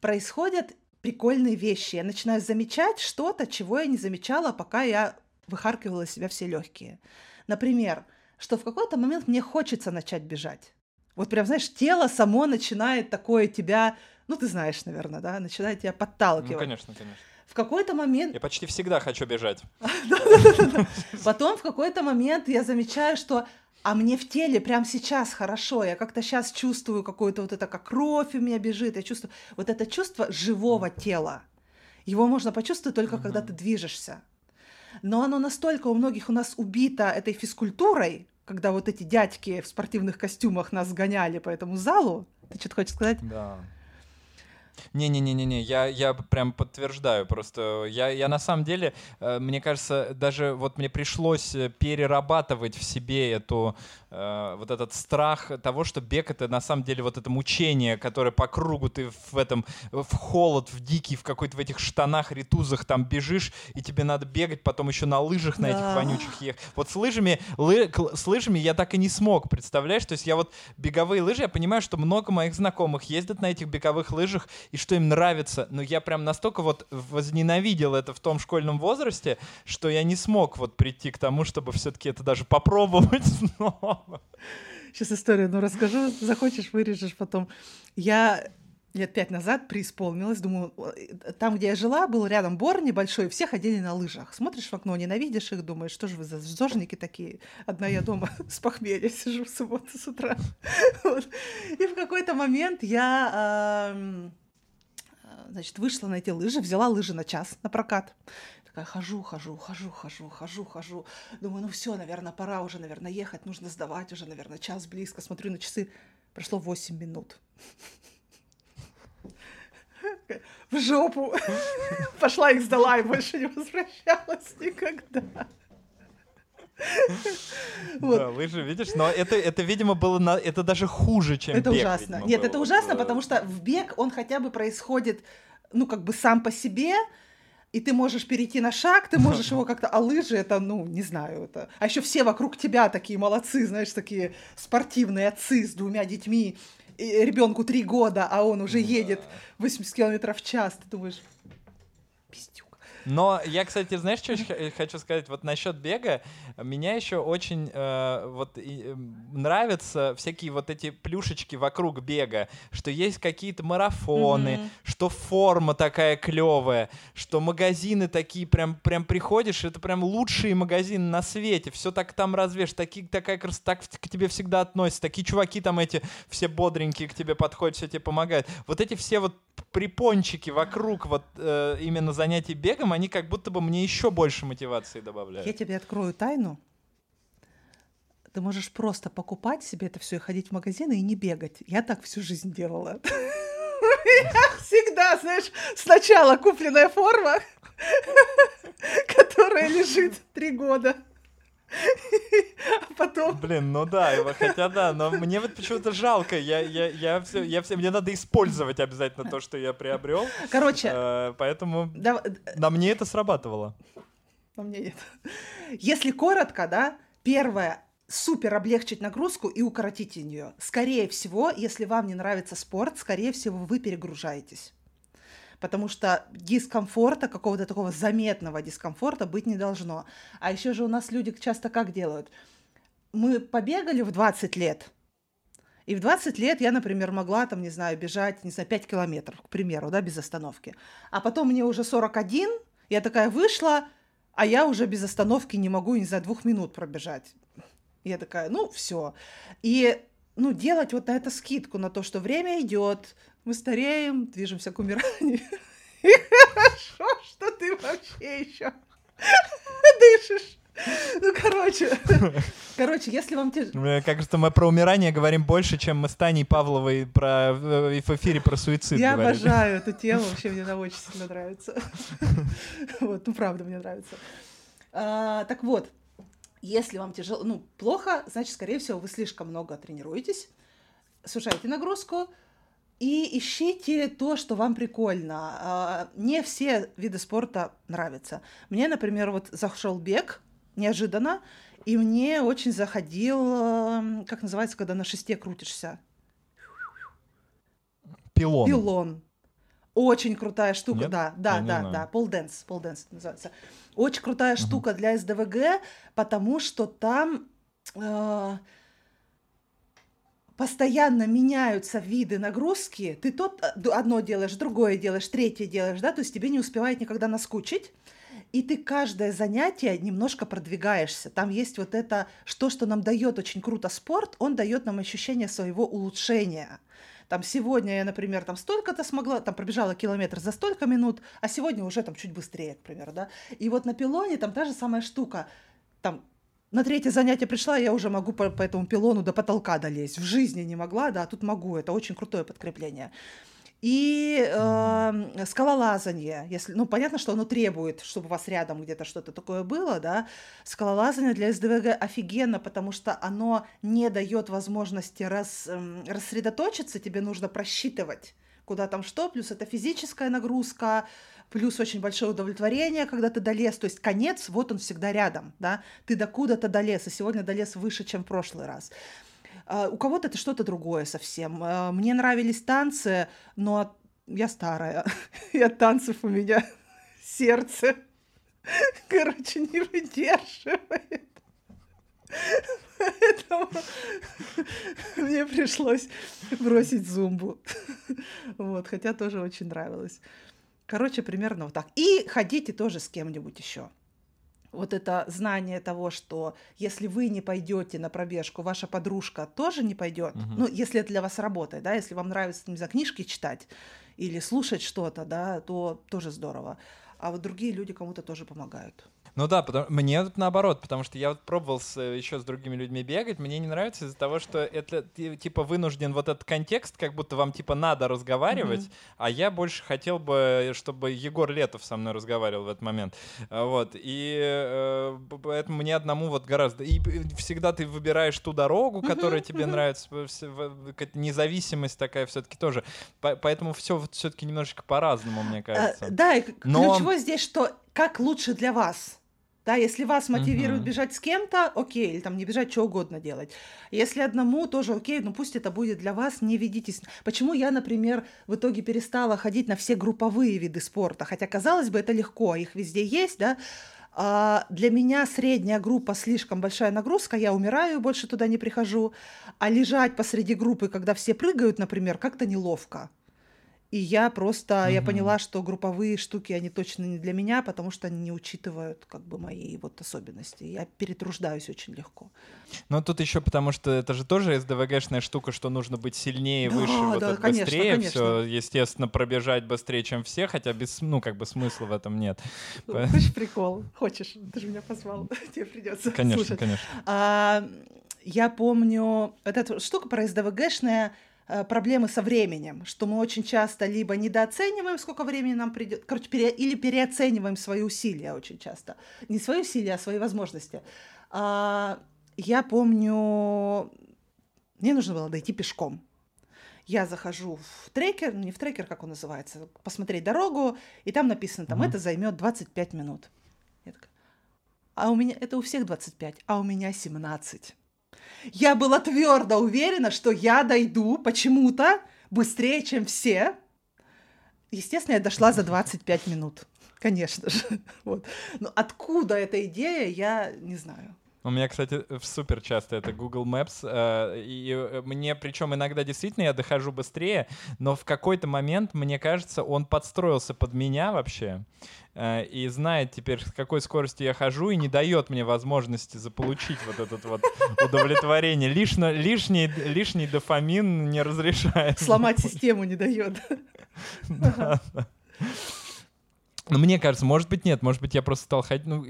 [SPEAKER 2] происходят прикольные вещи. Я начинаю замечать что-то, чего я не замечала, пока я выхаркивала из себя все легкие. Например, что в какой-то момент мне хочется начать бежать. Вот прям, знаешь, тело само начинает такое тебя ну, ты знаешь, наверное, да, начинает тебя подталкивать. Ну,
[SPEAKER 1] конечно, конечно.
[SPEAKER 2] В какой-то момент...
[SPEAKER 1] Я почти всегда хочу бежать.
[SPEAKER 2] Потом в какой-то момент я замечаю, что а мне в теле прямо сейчас хорошо, я как-то сейчас чувствую какое-то вот это, как кровь у меня бежит, я чувствую вот это чувство живого тела. Его можно почувствовать только uh когда ты движешься. Но оно настолько у многих у нас убито этой физкультурой, когда вот эти дядьки в спортивных костюмах нас гоняли по этому залу. Ты что-то хочешь сказать?
[SPEAKER 1] Да. Не-не-не-не-не, я, я прям подтверждаю. Просто я, я на самом деле, э, мне кажется, даже вот мне пришлось э, перерабатывать в себе эту, э, вот этот страх того, что бег это на самом деле вот это мучение, которое по кругу ты в этом, в холод, в дикий, в какой-то в этих штанах, ритузах там бежишь, и тебе надо бегать потом еще на лыжах на этих вонючих ехать. Вот с лыжами, лы, с лыжами я так и не смог, представляешь? То есть я вот беговые лыжи, я понимаю, что много моих знакомых ездят на этих беговых лыжах, и что им нравится. Но я прям настолько вот возненавидел это в том школьном возрасте, что я не смог вот прийти к тому, чтобы все-таки это даже попробовать снова.
[SPEAKER 2] Сейчас историю ну расскажу. Захочешь, вырежешь потом. Я лет пять назад преисполнилась. Думаю, там, где я жила, был рядом бор небольшой, все ходили на лыжах. Смотришь в окно, ненавидишь их, думаешь, что же вы за зожники такие? Одна я дома с похмелья сижу в субботу с утра. И в какой-то момент я значит, вышла на эти лыжи, взяла лыжи на час на прокат. Такая хожу, хожу, хожу, хожу, хожу, хожу. Думаю, ну все, наверное, пора уже, наверное, ехать, нужно сдавать уже, наверное, час близко. Смотрю на часы, прошло 8 минут. В жопу. Пошла их сдала и больше не возвращалась никогда.
[SPEAKER 1] Вот. Да, лыжи, видишь, но это, это, видимо, было на, это даже хуже, чем
[SPEAKER 2] это
[SPEAKER 1] бег.
[SPEAKER 2] ужасно. Видимо, Нет, было. это ужасно, потому что в бег он хотя бы происходит, ну, как бы сам по себе, и ты можешь перейти на шаг, ты можешь его как-то, а лыжи это, ну, не знаю, это... А еще все вокруг тебя такие молодцы, знаешь, такие спортивные отцы с двумя детьми, ребенку три года, а он уже едет 80 километров в час, ты думаешь, пиздюк.
[SPEAKER 1] Но я, кстати, знаешь, что хочу сказать? Вот насчет бега, меня еще очень э, вот э, нравятся всякие вот эти плюшечки вокруг бега, что есть какие-то марафоны, mm-hmm. что форма такая клевая, что магазины такие прям прям приходишь, это прям лучшие магазины на свете, все так там развешь, такие такая красота, так к тебе всегда относятся, такие чуваки там эти все бодренькие к тебе подходят, все тебе помогают. Вот эти все вот припончики вокруг вот э, именно занятий бегом, они как будто бы мне еще больше мотивации добавляют.
[SPEAKER 2] Я тебе открою тайну. Ты можешь просто покупать себе это все и ходить в магазины и не бегать. Я так всю жизнь делала. Всегда, знаешь, сначала купленная форма, которая лежит три года. А потом...
[SPEAKER 1] Блин, ну да, хотя да, но мне вот почему-то жалко. Я, я, я все, я все, мне надо использовать обязательно то, что я приобрел.
[SPEAKER 2] Короче,
[SPEAKER 1] э, поэтому да, на мне это срабатывало.
[SPEAKER 2] На мне нет. Если коротко, да, первое, супер облегчить нагрузку и укоротить ее. Скорее всего, если вам не нравится спорт, скорее всего, вы перегружаетесь потому что дискомфорта, какого-то такого заметного дискомфорта быть не должно. А еще же у нас люди часто как делают? Мы побегали в 20 лет, и в 20 лет я, например, могла, там, не знаю, бежать, не знаю, 5 километров, к примеру, да, без остановки. А потом мне уже 41, я такая вышла, а я уже без остановки не могу, не знаю, двух минут пробежать. Я такая, ну, все. И ну, делать вот на это скидку, на то, что время идет, мы стареем, движемся к умиранию. И хорошо, что ты вообще еще дышишь. Ну, короче, короче, если вам тяжело...
[SPEAKER 1] Мне кажется, мы про умирание говорим больше, чем мы с Таней Павловой про, в эфире про суицид
[SPEAKER 2] Я
[SPEAKER 1] говорили.
[SPEAKER 2] обожаю эту тему, вообще мне она очень сильно нравится. Вот, ну, правда, мне нравится. А, так вот, если вам тяжело, ну, плохо, значит, скорее всего, вы слишком много тренируетесь, сужаете нагрузку, и ищите то, что вам прикольно. А, не все виды спорта нравятся. Мне, например, вот зашел бег неожиданно, и мне очень заходил, эм, как называется, когда на шесте крутишься?
[SPEAKER 1] Пилон.
[SPEAKER 2] Пилон. Очень крутая штука, Нет? да, да, Я да, да, полденс, полденс называется. Очень крутая угу. штука для СДВГ, потому что там э, постоянно меняются виды нагрузки, ты тот э, одно делаешь, другое делаешь, третье делаешь, да, то есть тебе не успевает никогда наскучить, и ты каждое занятие немножко продвигаешься. Там есть вот это, что, что нам дает очень круто спорт, он дает нам ощущение своего улучшения. Там сегодня я, например, там столько-то смогла, там пробежала километр за столько минут, а сегодня уже там чуть быстрее, к примеру, да. И вот на пилоне там та же самая штука. Там на третье занятие пришла, я уже могу по, по этому пилону до потолка долезть. В жизни не могла, да, а тут могу. Это очень крутое подкрепление. И э, скалолазание, если, ну, понятно, что оно требует, чтобы у вас рядом где-то что-то такое было, да, скалолазание для СДВГ офигенно, потому что оно не дает возможности рас, э, рассредоточиться, тебе нужно просчитывать, куда там что, плюс это физическая нагрузка, плюс очень большое удовлетворение, когда ты долез, то есть конец, вот он всегда рядом, да, ты докуда-то долез, и сегодня долез выше, чем в прошлый раз. Uh, у кого-то это что-то другое совсем. Uh, мне нравились танцы, но я старая, и от танцев у меня сердце, короче, не выдерживает. Поэтому мне пришлось бросить зумбу. Вот, хотя тоже очень нравилось. Короче, примерно вот так. И ходите тоже с кем-нибудь еще. Вот это знание того, что если вы не пойдете на пробежку, ваша подружка тоже не пойдет. Угу. Ну, если это для вас работает, да, если вам нравится, не знаю, книжки читать или слушать что-то, да, то тоже здорово. А вот другие люди кому-то тоже помогают.
[SPEAKER 1] Ну да, потому, мне вот наоборот, потому что я вот пробовал с, еще с другими людьми бегать, мне не нравится из-за того, что это типа вынужден вот этот контекст, как будто вам типа надо разговаривать, mm-hmm. а я больше хотел бы, чтобы Егор Летов со мной разговаривал в этот момент, а, вот, и э, поэтому мне одному вот гораздо, и всегда ты выбираешь ту дорогу, которая mm-hmm. тебе mm-hmm. нравится, независимость такая все-таки тоже, поэтому все все-таки немножечко по-разному, мне э, кажется.
[SPEAKER 2] Да, и Но... ключевое здесь, что как лучше для вас. Да, если вас мотивирует
[SPEAKER 1] Мгм.
[SPEAKER 2] бежать с кем-то, окей, или там не бежать, что угодно делать. Если одному, тоже окей, но пусть это будет для вас, не ведитесь. Почему я, например, в итоге перестала ходить на все групповые виды спорта? Хотя, казалось бы, это легко, их везде есть, да. А, для меня средняя группа слишком большая нагрузка, я умираю, больше туда не прихожу. А лежать посреди группы, когда все прыгают, например, как-то неловко. И я просто, я
[SPEAKER 1] Мгм.
[SPEAKER 2] поняла, что групповые штуки, они точно не для меня, потому что они не учитывают как бы мои вот особенности. Я перетруждаюсь очень легко.
[SPEAKER 1] Но тут еще потому, что это же тоже СДВГшная штука, что нужно быть сильнее,
[SPEAKER 2] Да,
[SPEAKER 1] выше, вот
[SPEAKER 2] да,
[SPEAKER 1] это
[SPEAKER 2] конечно,
[SPEAKER 1] быстрее.
[SPEAKER 2] конечно.
[SPEAKER 1] Все, естественно, пробежать быстрее, чем все, хотя без, ну, как бы смысла в этом нет. По-
[SPEAKER 2] Хочешь прикол? Хочешь? Ты же меня позвал. Тебе придется
[SPEAKER 1] Конечно,
[SPEAKER 2] слушать.
[SPEAKER 1] конечно.
[SPEAKER 2] А, я помню, вот эта штука про СДВГшная проблемы со временем, что мы очень часто либо недооцениваем, сколько времени нам придет, короче, пере- или переоцениваем свои усилия очень часто. Не свои усилия, а свои возможности. А, я помню, мне нужно было дойти пешком. Я захожу в трекер, ну, не в трекер, как он называется, посмотреть дорогу, и там написано, там,
[SPEAKER 1] Мгм.
[SPEAKER 2] это займет 25 минут. Я такая, а у меня, это у всех 25, а у меня 17. Я была твердо уверена, что я дойду почему-то быстрее, чем все. Естественно, я дошла за 25 минут. Конечно же. Вот. Но откуда эта идея, я не знаю.
[SPEAKER 1] У меня, кстати, супер часто это Google Maps, э, и э, мне, причем иногда действительно я дохожу быстрее, но в какой-то момент, мне кажется, он подстроился под меня вообще э, и знает теперь, с какой скоростью я хожу, и не дает мне возможности заполучить вот этот вот удовлетворение. Лишно, лишний, лишний дофамин не разрешает.
[SPEAKER 2] Сломать систему не дает.
[SPEAKER 1] Да, да. Ну, мне кажется, может быть, нет, может быть, я просто стал ходить, ну,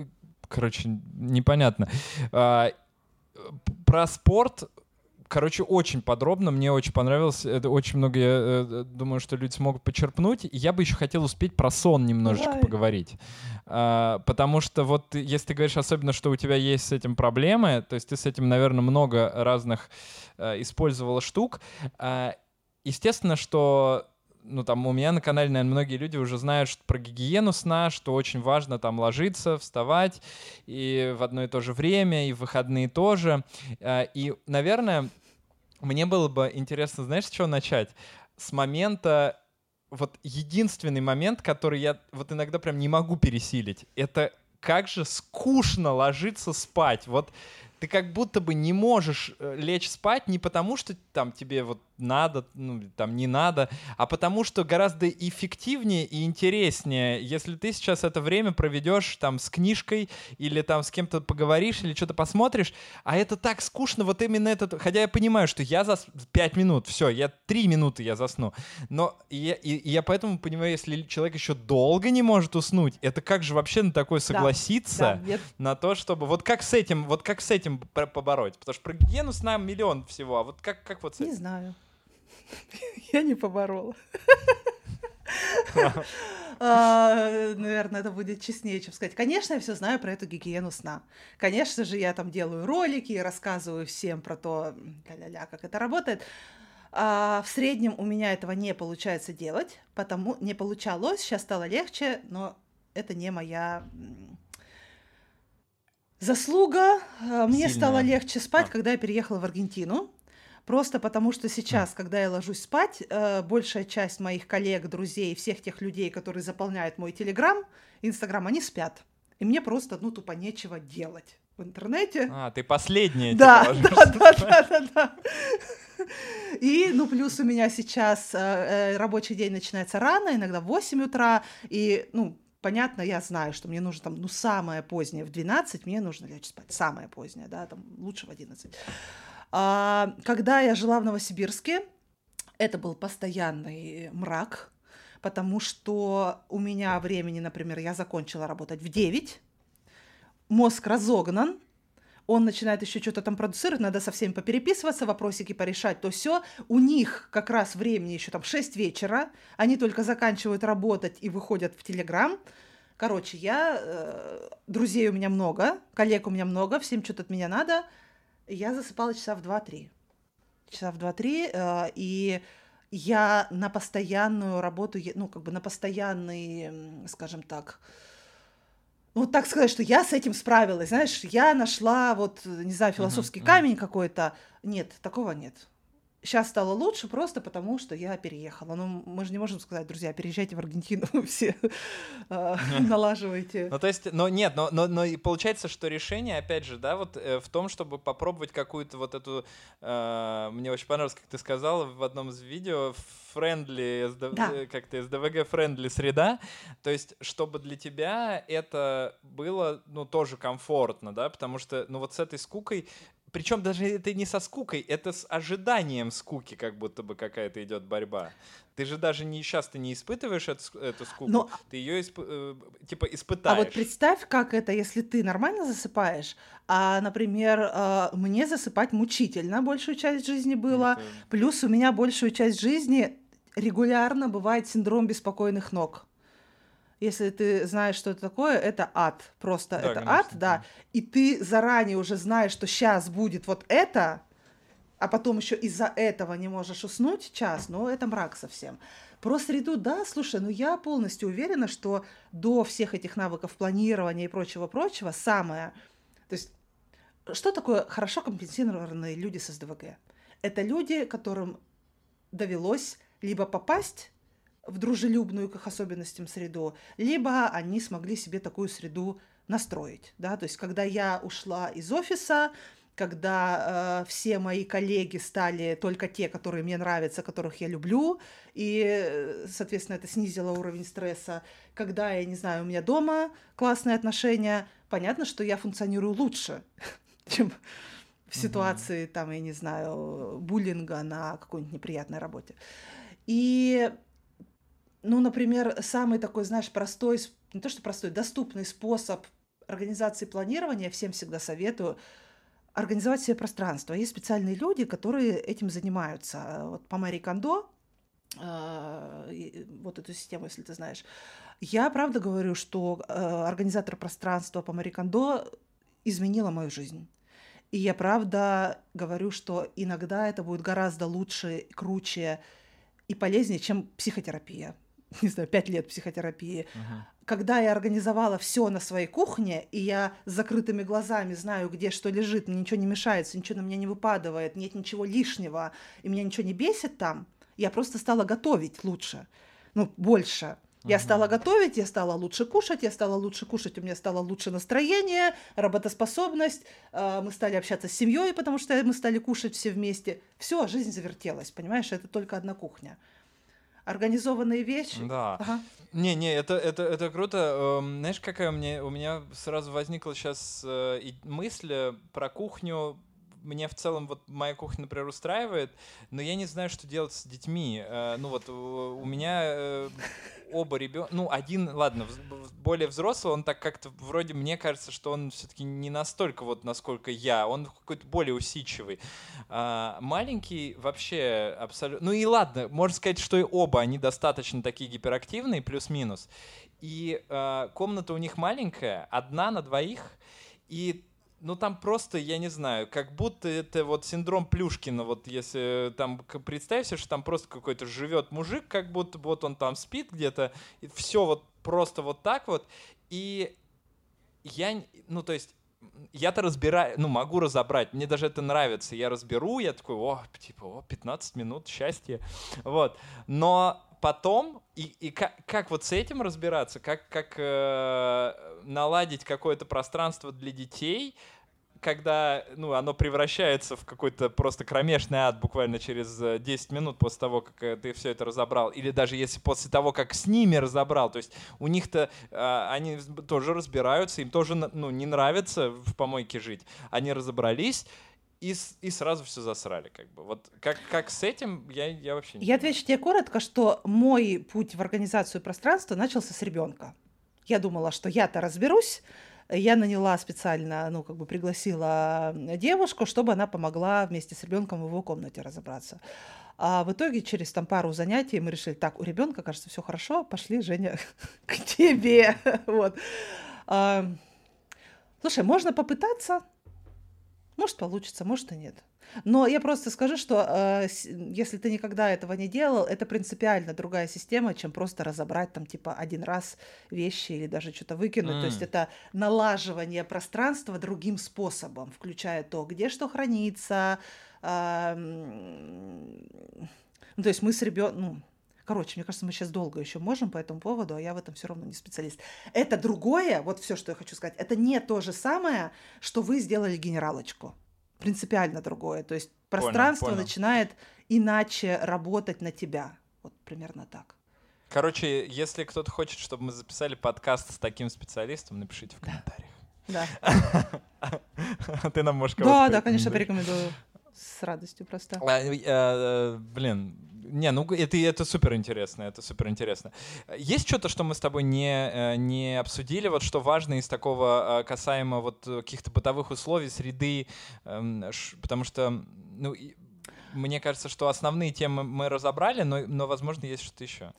[SPEAKER 1] короче, непонятно. А, Про спорт, короче, очень подробно, мне очень понравилось, это очень много, я э, думаю, что люди смогут почерпнуть. И Я бы еще хотел успеть про сон немножечко
[SPEAKER 2] Давай.
[SPEAKER 1] поговорить. А, Потому что вот если ты говоришь особенно, что у тебя есть с этим проблемы, то есть ты с этим, наверное, много разных э, использовала штук. А, Естественно, что ну, там, у меня на канале, наверное, многие люди уже знают что, про гигиену сна, что очень важно там ложиться, вставать, и в одно и то же время, и в выходные тоже. А, И, наверное, мне было бы интересно, знаешь, с чего начать? С момента, вот единственный момент, который я вот иногда прям не могу пересилить, это как же скучно ложиться спать. Вот ты как будто бы не можешь э, лечь спать не потому, что там тебе вот надо, ну, там не надо, а потому что гораздо эффективнее и интереснее, если ты сейчас это время проведешь там с книжкой или там с кем-то поговоришь или что-то посмотришь, а это так скучно, вот именно этот, хотя я понимаю, что я за 5 минут, все, я 3 минуты я засну, но я, и- и я поэтому понимаю, если человек еще долго не может уснуть, это как же вообще на такое согласиться?
[SPEAKER 2] Да, я-
[SPEAKER 1] на то, чтобы вот как с этим, вот как с этим побороть, потому что про гигиену сна миллион всего, а вот как как вот с
[SPEAKER 2] Не
[SPEAKER 1] этим?
[SPEAKER 2] знаю. Я не поборола. А, Наверное, это будет честнее, чем сказать. Конечно, я все знаю про эту гигиену сна. Конечно же, я там делаю ролики и рассказываю всем про то, ля-ля-ля, как это работает. А, в среднем у меня этого не получается делать, потому не получалось, сейчас стало легче, но это не моя заслуга. А, Мне стало легче спать,
[SPEAKER 1] А.
[SPEAKER 2] когда я переехала в Аргентину. Просто потому, что сейчас, когда я ложусь спать, э, большая часть моих коллег, друзей, всех тех людей, которые заполняют мой Телеграм, Инстаграм, они спят. И мне просто, ну, тупо нечего делать в интернете.
[SPEAKER 1] А, ты последняя.
[SPEAKER 2] Да,
[SPEAKER 1] типа,
[SPEAKER 2] да, да, да, да, да. И, ну, плюс у меня сейчас э, э, рабочий день начинается рано, иногда в 8 утра, и, ну, понятно, я знаю, что мне нужно там, ну, самое позднее в 12, мне нужно лечь спать, самое позднее, да, там, лучше в 11. А, когда я жила в Новосибирске, это был постоянный мрак, потому что у меня времени, например, я закончила работать в 9, мозг разогнан, он начинает еще что-то там продуцировать, надо со всеми попереписываться, вопросики порешать, то все. У них как раз времени еще там 6 вечера, они только заканчивают работать и выходят в Телеграм. Короче, я, э, друзей у меня много, коллег у меня много, всем что-то от меня надо. Я засыпала часа в 2-3. Часа в 2-3, э, и я на постоянную работу, ну, как бы на постоянный, скажем так, вот так сказать, что я с этим справилась, знаешь, я нашла вот, не знаю, философский uh-huh, камень uh-huh. какой-то. Нет, такого нет сейчас стало лучше просто потому, что я переехала. Ну, мы же не можем сказать, друзья, переезжайте в Аргентину, все а, налаживайте.
[SPEAKER 1] Ну, то есть, но нет, но, но, но получается, что решение, опять же, да, вот э, в том, чтобы попробовать какую-то вот эту, э, мне очень понравилось, как ты сказала в одном из видео, да. Э, как-то friendly среда, то есть, чтобы для тебя это было, ну, тоже комфортно, да, потому что, ну, вот с этой скукой причем даже это не со скукой, это с ожиданием скуки, как будто бы какая-то идет борьба. Ты же даже не сейчас ты не испытываешь эту, эту скуку, Но... ты ее исп, э, типа испытаешь.
[SPEAKER 2] А вот представь, как это, если ты нормально засыпаешь, а, например, э, мне засыпать мучительно большую часть жизни было, это... плюс у меня большую часть жизни регулярно бывает синдром беспокойных ног если ты знаешь, что это такое, это ад. Просто да, это конечно, ад, да. И ты заранее уже знаешь, что сейчас будет вот это, а потом еще из-за этого не можешь уснуть час, ну это мрак совсем. Про среду, да, слушай, ну я полностью уверена, что до всех этих навыков планирования и прочего-прочего самое... То есть что такое хорошо компенсированные люди с СДВГ? Это люди, которым довелось либо попасть в дружелюбную к их особенностям среду, либо они смогли себе такую среду настроить. Да? То есть, когда я ушла из офиса, когда э, все мои коллеги стали только те, которые мне нравятся, которых я люблю, и, соответственно, это снизило уровень стресса. Когда, я не знаю, у меня дома классные отношения, понятно, что я функционирую лучше, чем в ситуации, там, я не знаю, буллинга на какой-нибудь неприятной работе. И ну, например, самый такой, знаешь, простой, не то что простой, доступный способ организации планирования, всем всегда советую, организовать себе пространство. Есть специальные люди, которые этим занимаются. Вот по Мари Кондо, э, вот эту систему, если ты знаешь. Я правда говорю, что э, организатор пространства по Мари Кондо изменила мою жизнь. И я правда говорю, что иногда это будет гораздо лучше, круче и полезнее, чем психотерапия. Не знаю, пять лет психотерапии, uh-huh. когда я организовала все на своей кухне, и я с закрытыми глазами знаю, где что лежит, мне ничего не мешается, ничего на меня не выпадает, нет ничего лишнего, и меня ничего не бесит там, я просто стала готовить лучше, ну, больше. Я uh-huh. стала готовить, я стала лучше кушать, я стала лучше кушать, у меня стало лучше настроение, работоспособность, э, мы стали общаться с семьей, потому что мы стали кушать все вместе. Все, жизнь завертелась, понимаешь, это только одна кухня организованные вещи.
[SPEAKER 1] Да. Ага. Не, не, это, это, это круто. Эм, знаешь, какая мне, у меня сразу возникла сейчас э, мысль про кухню мне в целом вот моя кухня, например, устраивает, но я не знаю, что делать с детьми. Э, ну вот у меня э, оба ребенка, ну один, ладно, более взрослый, он так как-то вроде мне кажется, что он все-таки не настолько вот насколько я, он какой-то более усидчивый. А, маленький вообще абсолютно, ну и ладно, можно сказать, что и оба они достаточно такие гиперактивные, плюс-минус. И а, комната у них маленькая, одна на двоих, и ну там просто, я не знаю, как будто это вот синдром Плюшкина, вот если там представь себе, что там просто какой-то живет мужик, как будто вот он там спит где-то, и все вот просто вот так вот, и я, ну то есть я-то разбираю, ну, могу разобрать, мне даже это нравится, я разберу, я такой, о, типа, о, 15 минут счастья, вот, но потом, и, и как, как вот с этим разбираться, как, как э, наладить какое-то пространство для детей, когда ну, оно превращается в какой-то просто кромешный ад буквально через 10 э, минут после того, как э, ты все это разобрал, или даже если после того, как с ними разобрал, то есть у них-то э, они тоже разбираются, им тоже ну, не нравится в помойке жить, они разобрались, и, и сразу все засрали, как бы. Вот как, как с этим, я, я вообще не
[SPEAKER 2] Я понимаю. отвечу тебе коротко, что мой путь в организацию пространства начался с ребенка. Я думала, что я-то разберусь, я наняла специально, ну, как бы пригласила девушку, чтобы она помогла вместе с ребенком в его комнате разобраться. А в итоге через там пару занятий мы решили, так, у ребенка, кажется, все хорошо, пошли, Женя, к тебе. Вот. Слушай, можно попытаться, Может, получится, может и нет. Но я просто скажу, что э, если ты никогда этого не делал, это принципиально другая система, чем просто разобрать там типа один раз вещи или даже что-то выкинуть. Mm. То есть это налаживание пространства другим способом, включая то, где что хранится. Э, ну, то есть мы с ребенком, ну, Короче, мне кажется, мы сейчас долго еще можем по этому поводу, а я в этом все равно не специалист. Это другое, вот все, что я хочу сказать, это не то же самое, что вы сделали генералочку принципиально другое. То есть пространство понял, понял. начинает иначе работать на тебя. Вот примерно так.
[SPEAKER 1] Короче, если кто-то хочет, чтобы мы записали подкаст с таким специалистом, напишите в комментариях.
[SPEAKER 2] Да.
[SPEAKER 1] Ты нам можешь
[SPEAKER 2] Да, да, конечно, порекомендую. С радостью просто.
[SPEAKER 1] А, э, блин, не, ну это, это супер интересно, это супер интересно. Есть что-то, что мы с тобой не, э, не обсудили, вот что важно из такого касаемо вот каких-то бытовых условий, среды, эм, потому что, ну, мне кажется, что основные темы мы разобрали, но, но возможно, есть что-то еще.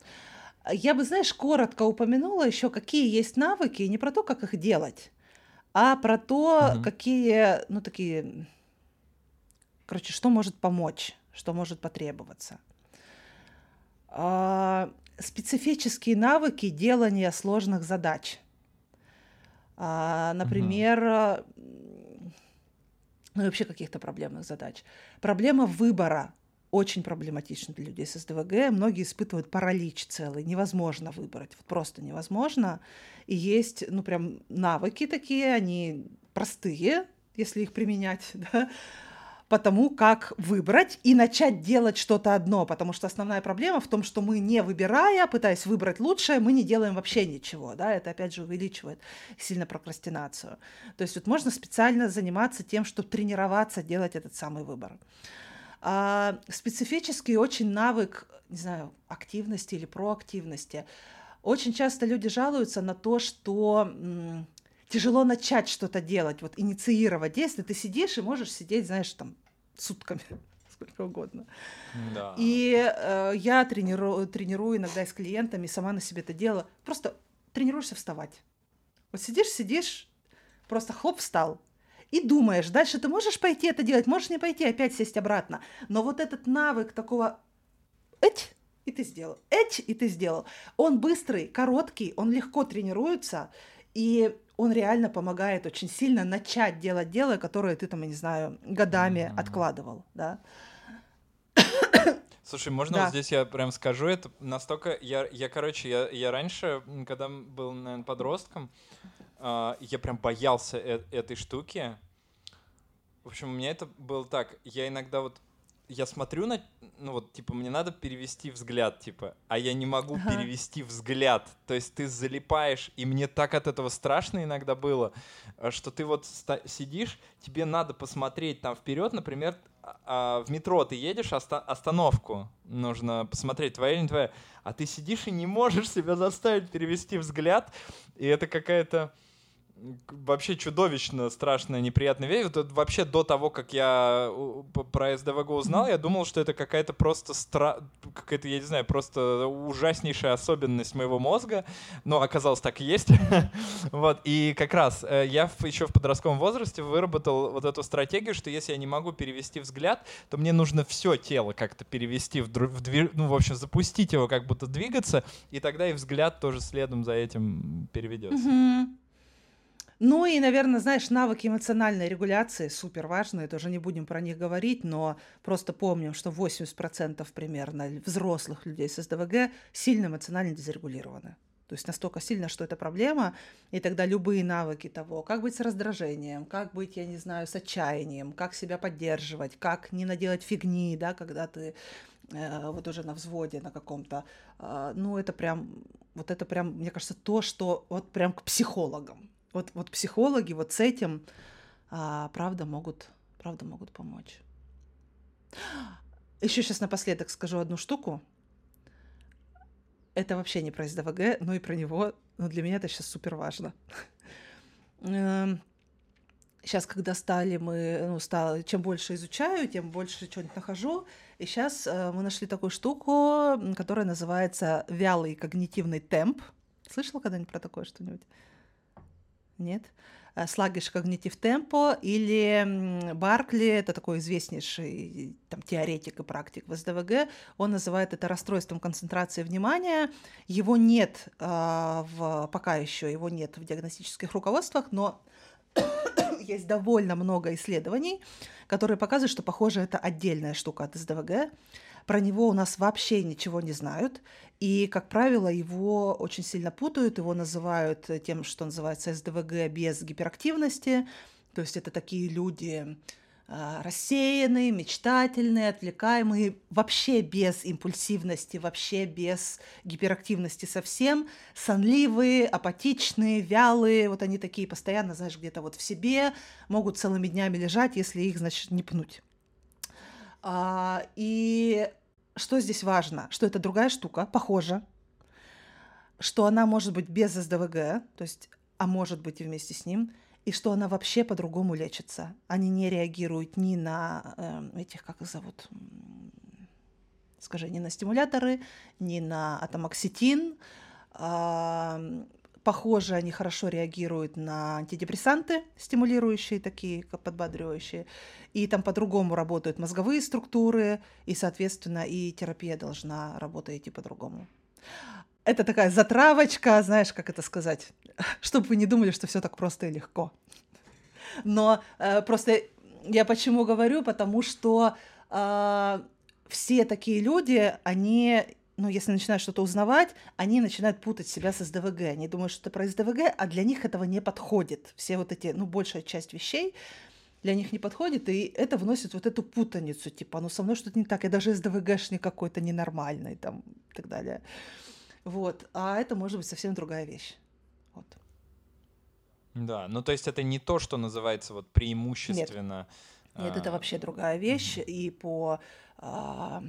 [SPEAKER 2] Я бы, знаешь, коротко упомянула еще, какие есть навыки, не про то, как их делать, а про то, угу. какие, ну, такие Короче, что может помочь, что может потребоваться. А, специфические навыки делания сложных задач. А, например, угу. ну и вообще каких-то проблемных задач. Проблема выбора очень проблематична для людей с СДВГ. Многие испытывают паралич целый. Невозможно выбрать. Вот просто невозможно. И есть, ну, прям навыки такие, они простые, если их применять, да, по тому, как выбрать и начать делать что-то одно, потому что основная проблема в том, что мы не выбирая, пытаясь выбрать лучшее, мы не делаем вообще ничего, да, это опять же увеличивает сильно прокрастинацию. То есть вот можно специально заниматься тем, чтобы тренироваться, делать этот самый выбор. А, специфический очень навык, не знаю, активности или проактивности. Очень часто люди жалуются на то, что тяжело начать что-то делать, вот инициировать действие. Ты сидишь и можешь сидеть, знаешь, там сутками сколько угодно. Да. И э, я тренирую, тренирую иногда с клиентами, сама на себе это делаю. Просто тренируешься вставать. Вот сидишь, сидишь, просто хлоп встал. И думаешь, дальше ты можешь пойти это делать, можешь не пойти, опять сесть обратно. Но вот этот навык такого эть, и ты сделал, эть, и ты сделал. Он быстрый, короткий, он легко тренируется, и он реально помогает очень сильно начать делать дело, которое ты там, я не знаю, годами mm-hmm. откладывал, да.
[SPEAKER 1] Слушай, можно да. вот здесь я прям скажу, это настолько... Я, я короче, я, я раньше, когда был, наверное, подростком, э, я прям боялся э- этой штуки. В общем, у меня это было так. Я иногда вот я смотрю на, ну вот, типа, мне надо перевести взгляд, типа, а я не могу ага. перевести взгляд. То есть ты залипаешь, и мне так от этого страшно иногда было, э, что ты вот сидишь, тебе надо посмотреть там вперед, например, а, а, в метро ты едешь, оста остановку нужно посмотреть, твоя или не твоя, а ты сидишь и не можешь себя заставить перевести взгляд, и это какая-то вообще чудовищно страшная, неприятная вещь. Вот вообще до того, как я про СДВГ узнал, я думал, что это какая-то просто стра... какая-то, я не знаю, просто ужаснейшая особенность моего мозга. Но оказалось так и есть. вот. И как раз э, я еще в подростковом возрасте выработал вот эту стратегию, что если я не могу перевести взгляд, то мне нужно все тело как-то перевести в, в движ... ну, в общем, запустить его, как будто двигаться, и тогда и взгляд тоже следом за этим переведется.
[SPEAKER 2] Ну и, наверное, знаешь, навыки эмоциональной регуляции супер важные, тоже не будем про них говорить, но просто помним, что 80% примерно взрослых людей с СДВГ сильно эмоционально дезрегулированы. То есть настолько сильно, что это проблема, и тогда любые навыки того, как быть с раздражением, как быть, я не знаю, с отчаянием, как себя поддерживать, как не наделать фигни, да, когда ты э, вот уже на взводе на каком-то, э, ну это прям, вот это прям, мне кажется, то, что вот прям к психологам, вот, вот психологи вот с этим, а, правда, могут, правда, могут помочь. Еще сейчас напоследок скажу одну штуку. Это вообще не про СДВГ, но и про него. Но для меня это сейчас супер важно. Сейчас, эм, когда стали мы, ну, стало, чем больше изучаю, тем больше чего-нибудь нахожу. И сейчас э, мы нашли такую штуку, которая называется вялый когнитивный темп. Слышал когда-нибудь про такое что-нибудь? Нет? Sluggish Cognitive Tempo, или Баркли, это такой известнейший там, теоретик и практик в СДВГ, он называет это расстройством концентрации внимания. Его нет э, в, пока еще, его нет в диагностических руководствах, но есть довольно много исследований, которые показывают, что, похоже, это отдельная штука от СДВГ. Про него у нас вообще ничего не знают. И, как правило, его очень сильно путают. Его называют тем, что называется СДВГ без гиперактивности. То есть это такие люди а, рассеянные, мечтательные, отвлекаемые, вообще без импульсивности, вообще без гиперактивности совсем, сонливые, апатичные, вялые, вот они такие постоянно, знаешь, где-то вот в себе, могут целыми днями лежать, если их, значит, не пнуть. А, и что здесь важно? Что это другая штука, похоже, что она может быть без СДВГ, то есть, а может быть и вместе с ним, и что она вообще по-другому лечится. Они не реагируют ни на э, этих, как их зовут, скажи, ни на стимуляторы, ни на атомоксетин. Э, Похоже, они хорошо реагируют на антидепрессанты, стимулирующие такие, как подбадривающие. И там по-другому работают мозговые структуры, и, соответственно, и терапия должна работать идти по-другому. Это такая затравочка, знаешь, как это сказать, чтобы вы не думали, что все так просто и легко. Но э, просто я почему говорю, потому что э, все такие люди, они ну, если начинают что-то узнавать, они начинают путать себя с СДВГ. Они думают, что это про СДВГ, а для них этого не подходит. Все вот эти, ну, большая часть вещей для них не подходит, и это вносит вот эту путаницу, типа, ну, со мной что-то не так, я даже СДВГшник какой-то ненормальный, там, и так далее. Вот. А это может быть совсем другая вещь. Вот.
[SPEAKER 1] Да, ну, то есть это не то, что называется вот преимущественно...
[SPEAKER 2] Нет, Нет это а, вообще другая вещь, mm-hmm. и по... А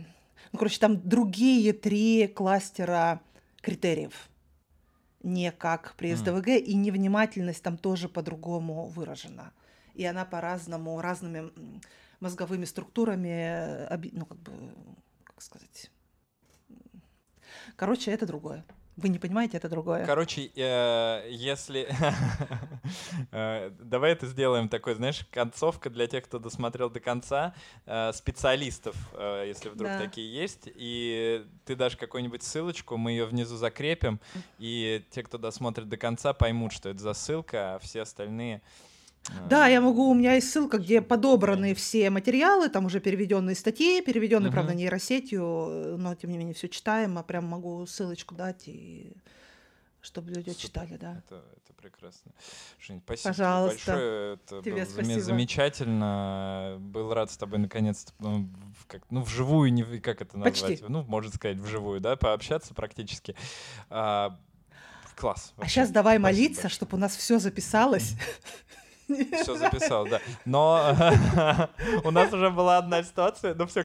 [SPEAKER 2] ну, короче, там другие три кластера критериев, не как при СДВГ, mm. и невнимательность там тоже по-другому выражена. И она по-разному, разными мозговыми структурами, ну, как бы, как сказать. Короче, это другое. Вы не понимаете, это другое.
[SPEAKER 1] Короче, э, если... Э, давай это сделаем такой, знаешь, концовка для тех, кто досмотрел до конца, э, специалистов, если вдруг да. такие есть, и ты дашь какую-нибудь ссылочку, мы ее внизу закрепим, и те, кто досмотрит до конца, поймут, что это за ссылка, а все остальные...
[SPEAKER 2] Да, я могу, у меня есть ссылка, где подобраны все материалы, там уже переведенные статьи, переведенные, uh-huh. правда, нейросетью, но тем не менее все читаем, а прям могу ссылочку дать и чтобы люди Супер. читали, да.
[SPEAKER 1] Это, это прекрасно. Жень, спасибо
[SPEAKER 2] Пожалуйста.
[SPEAKER 1] большое. Это
[SPEAKER 2] Тебе
[SPEAKER 1] было
[SPEAKER 2] спасибо.
[SPEAKER 1] замечательно. Был рад с тобой наконец-то, ну, как, ну, вживую, не, как это назвать?
[SPEAKER 2] Почти.
[SPEAKER 1] Ну, можно сказать, вживую, да, пообщаться практически. А, класс.
[SPEAKER 2] А вообще. А сейчас давай спасибо молиться, чтобы у нас все записалось.
[SPEAKER 1] Все записал, да. Но у нас уже была одна ситуация, ну все,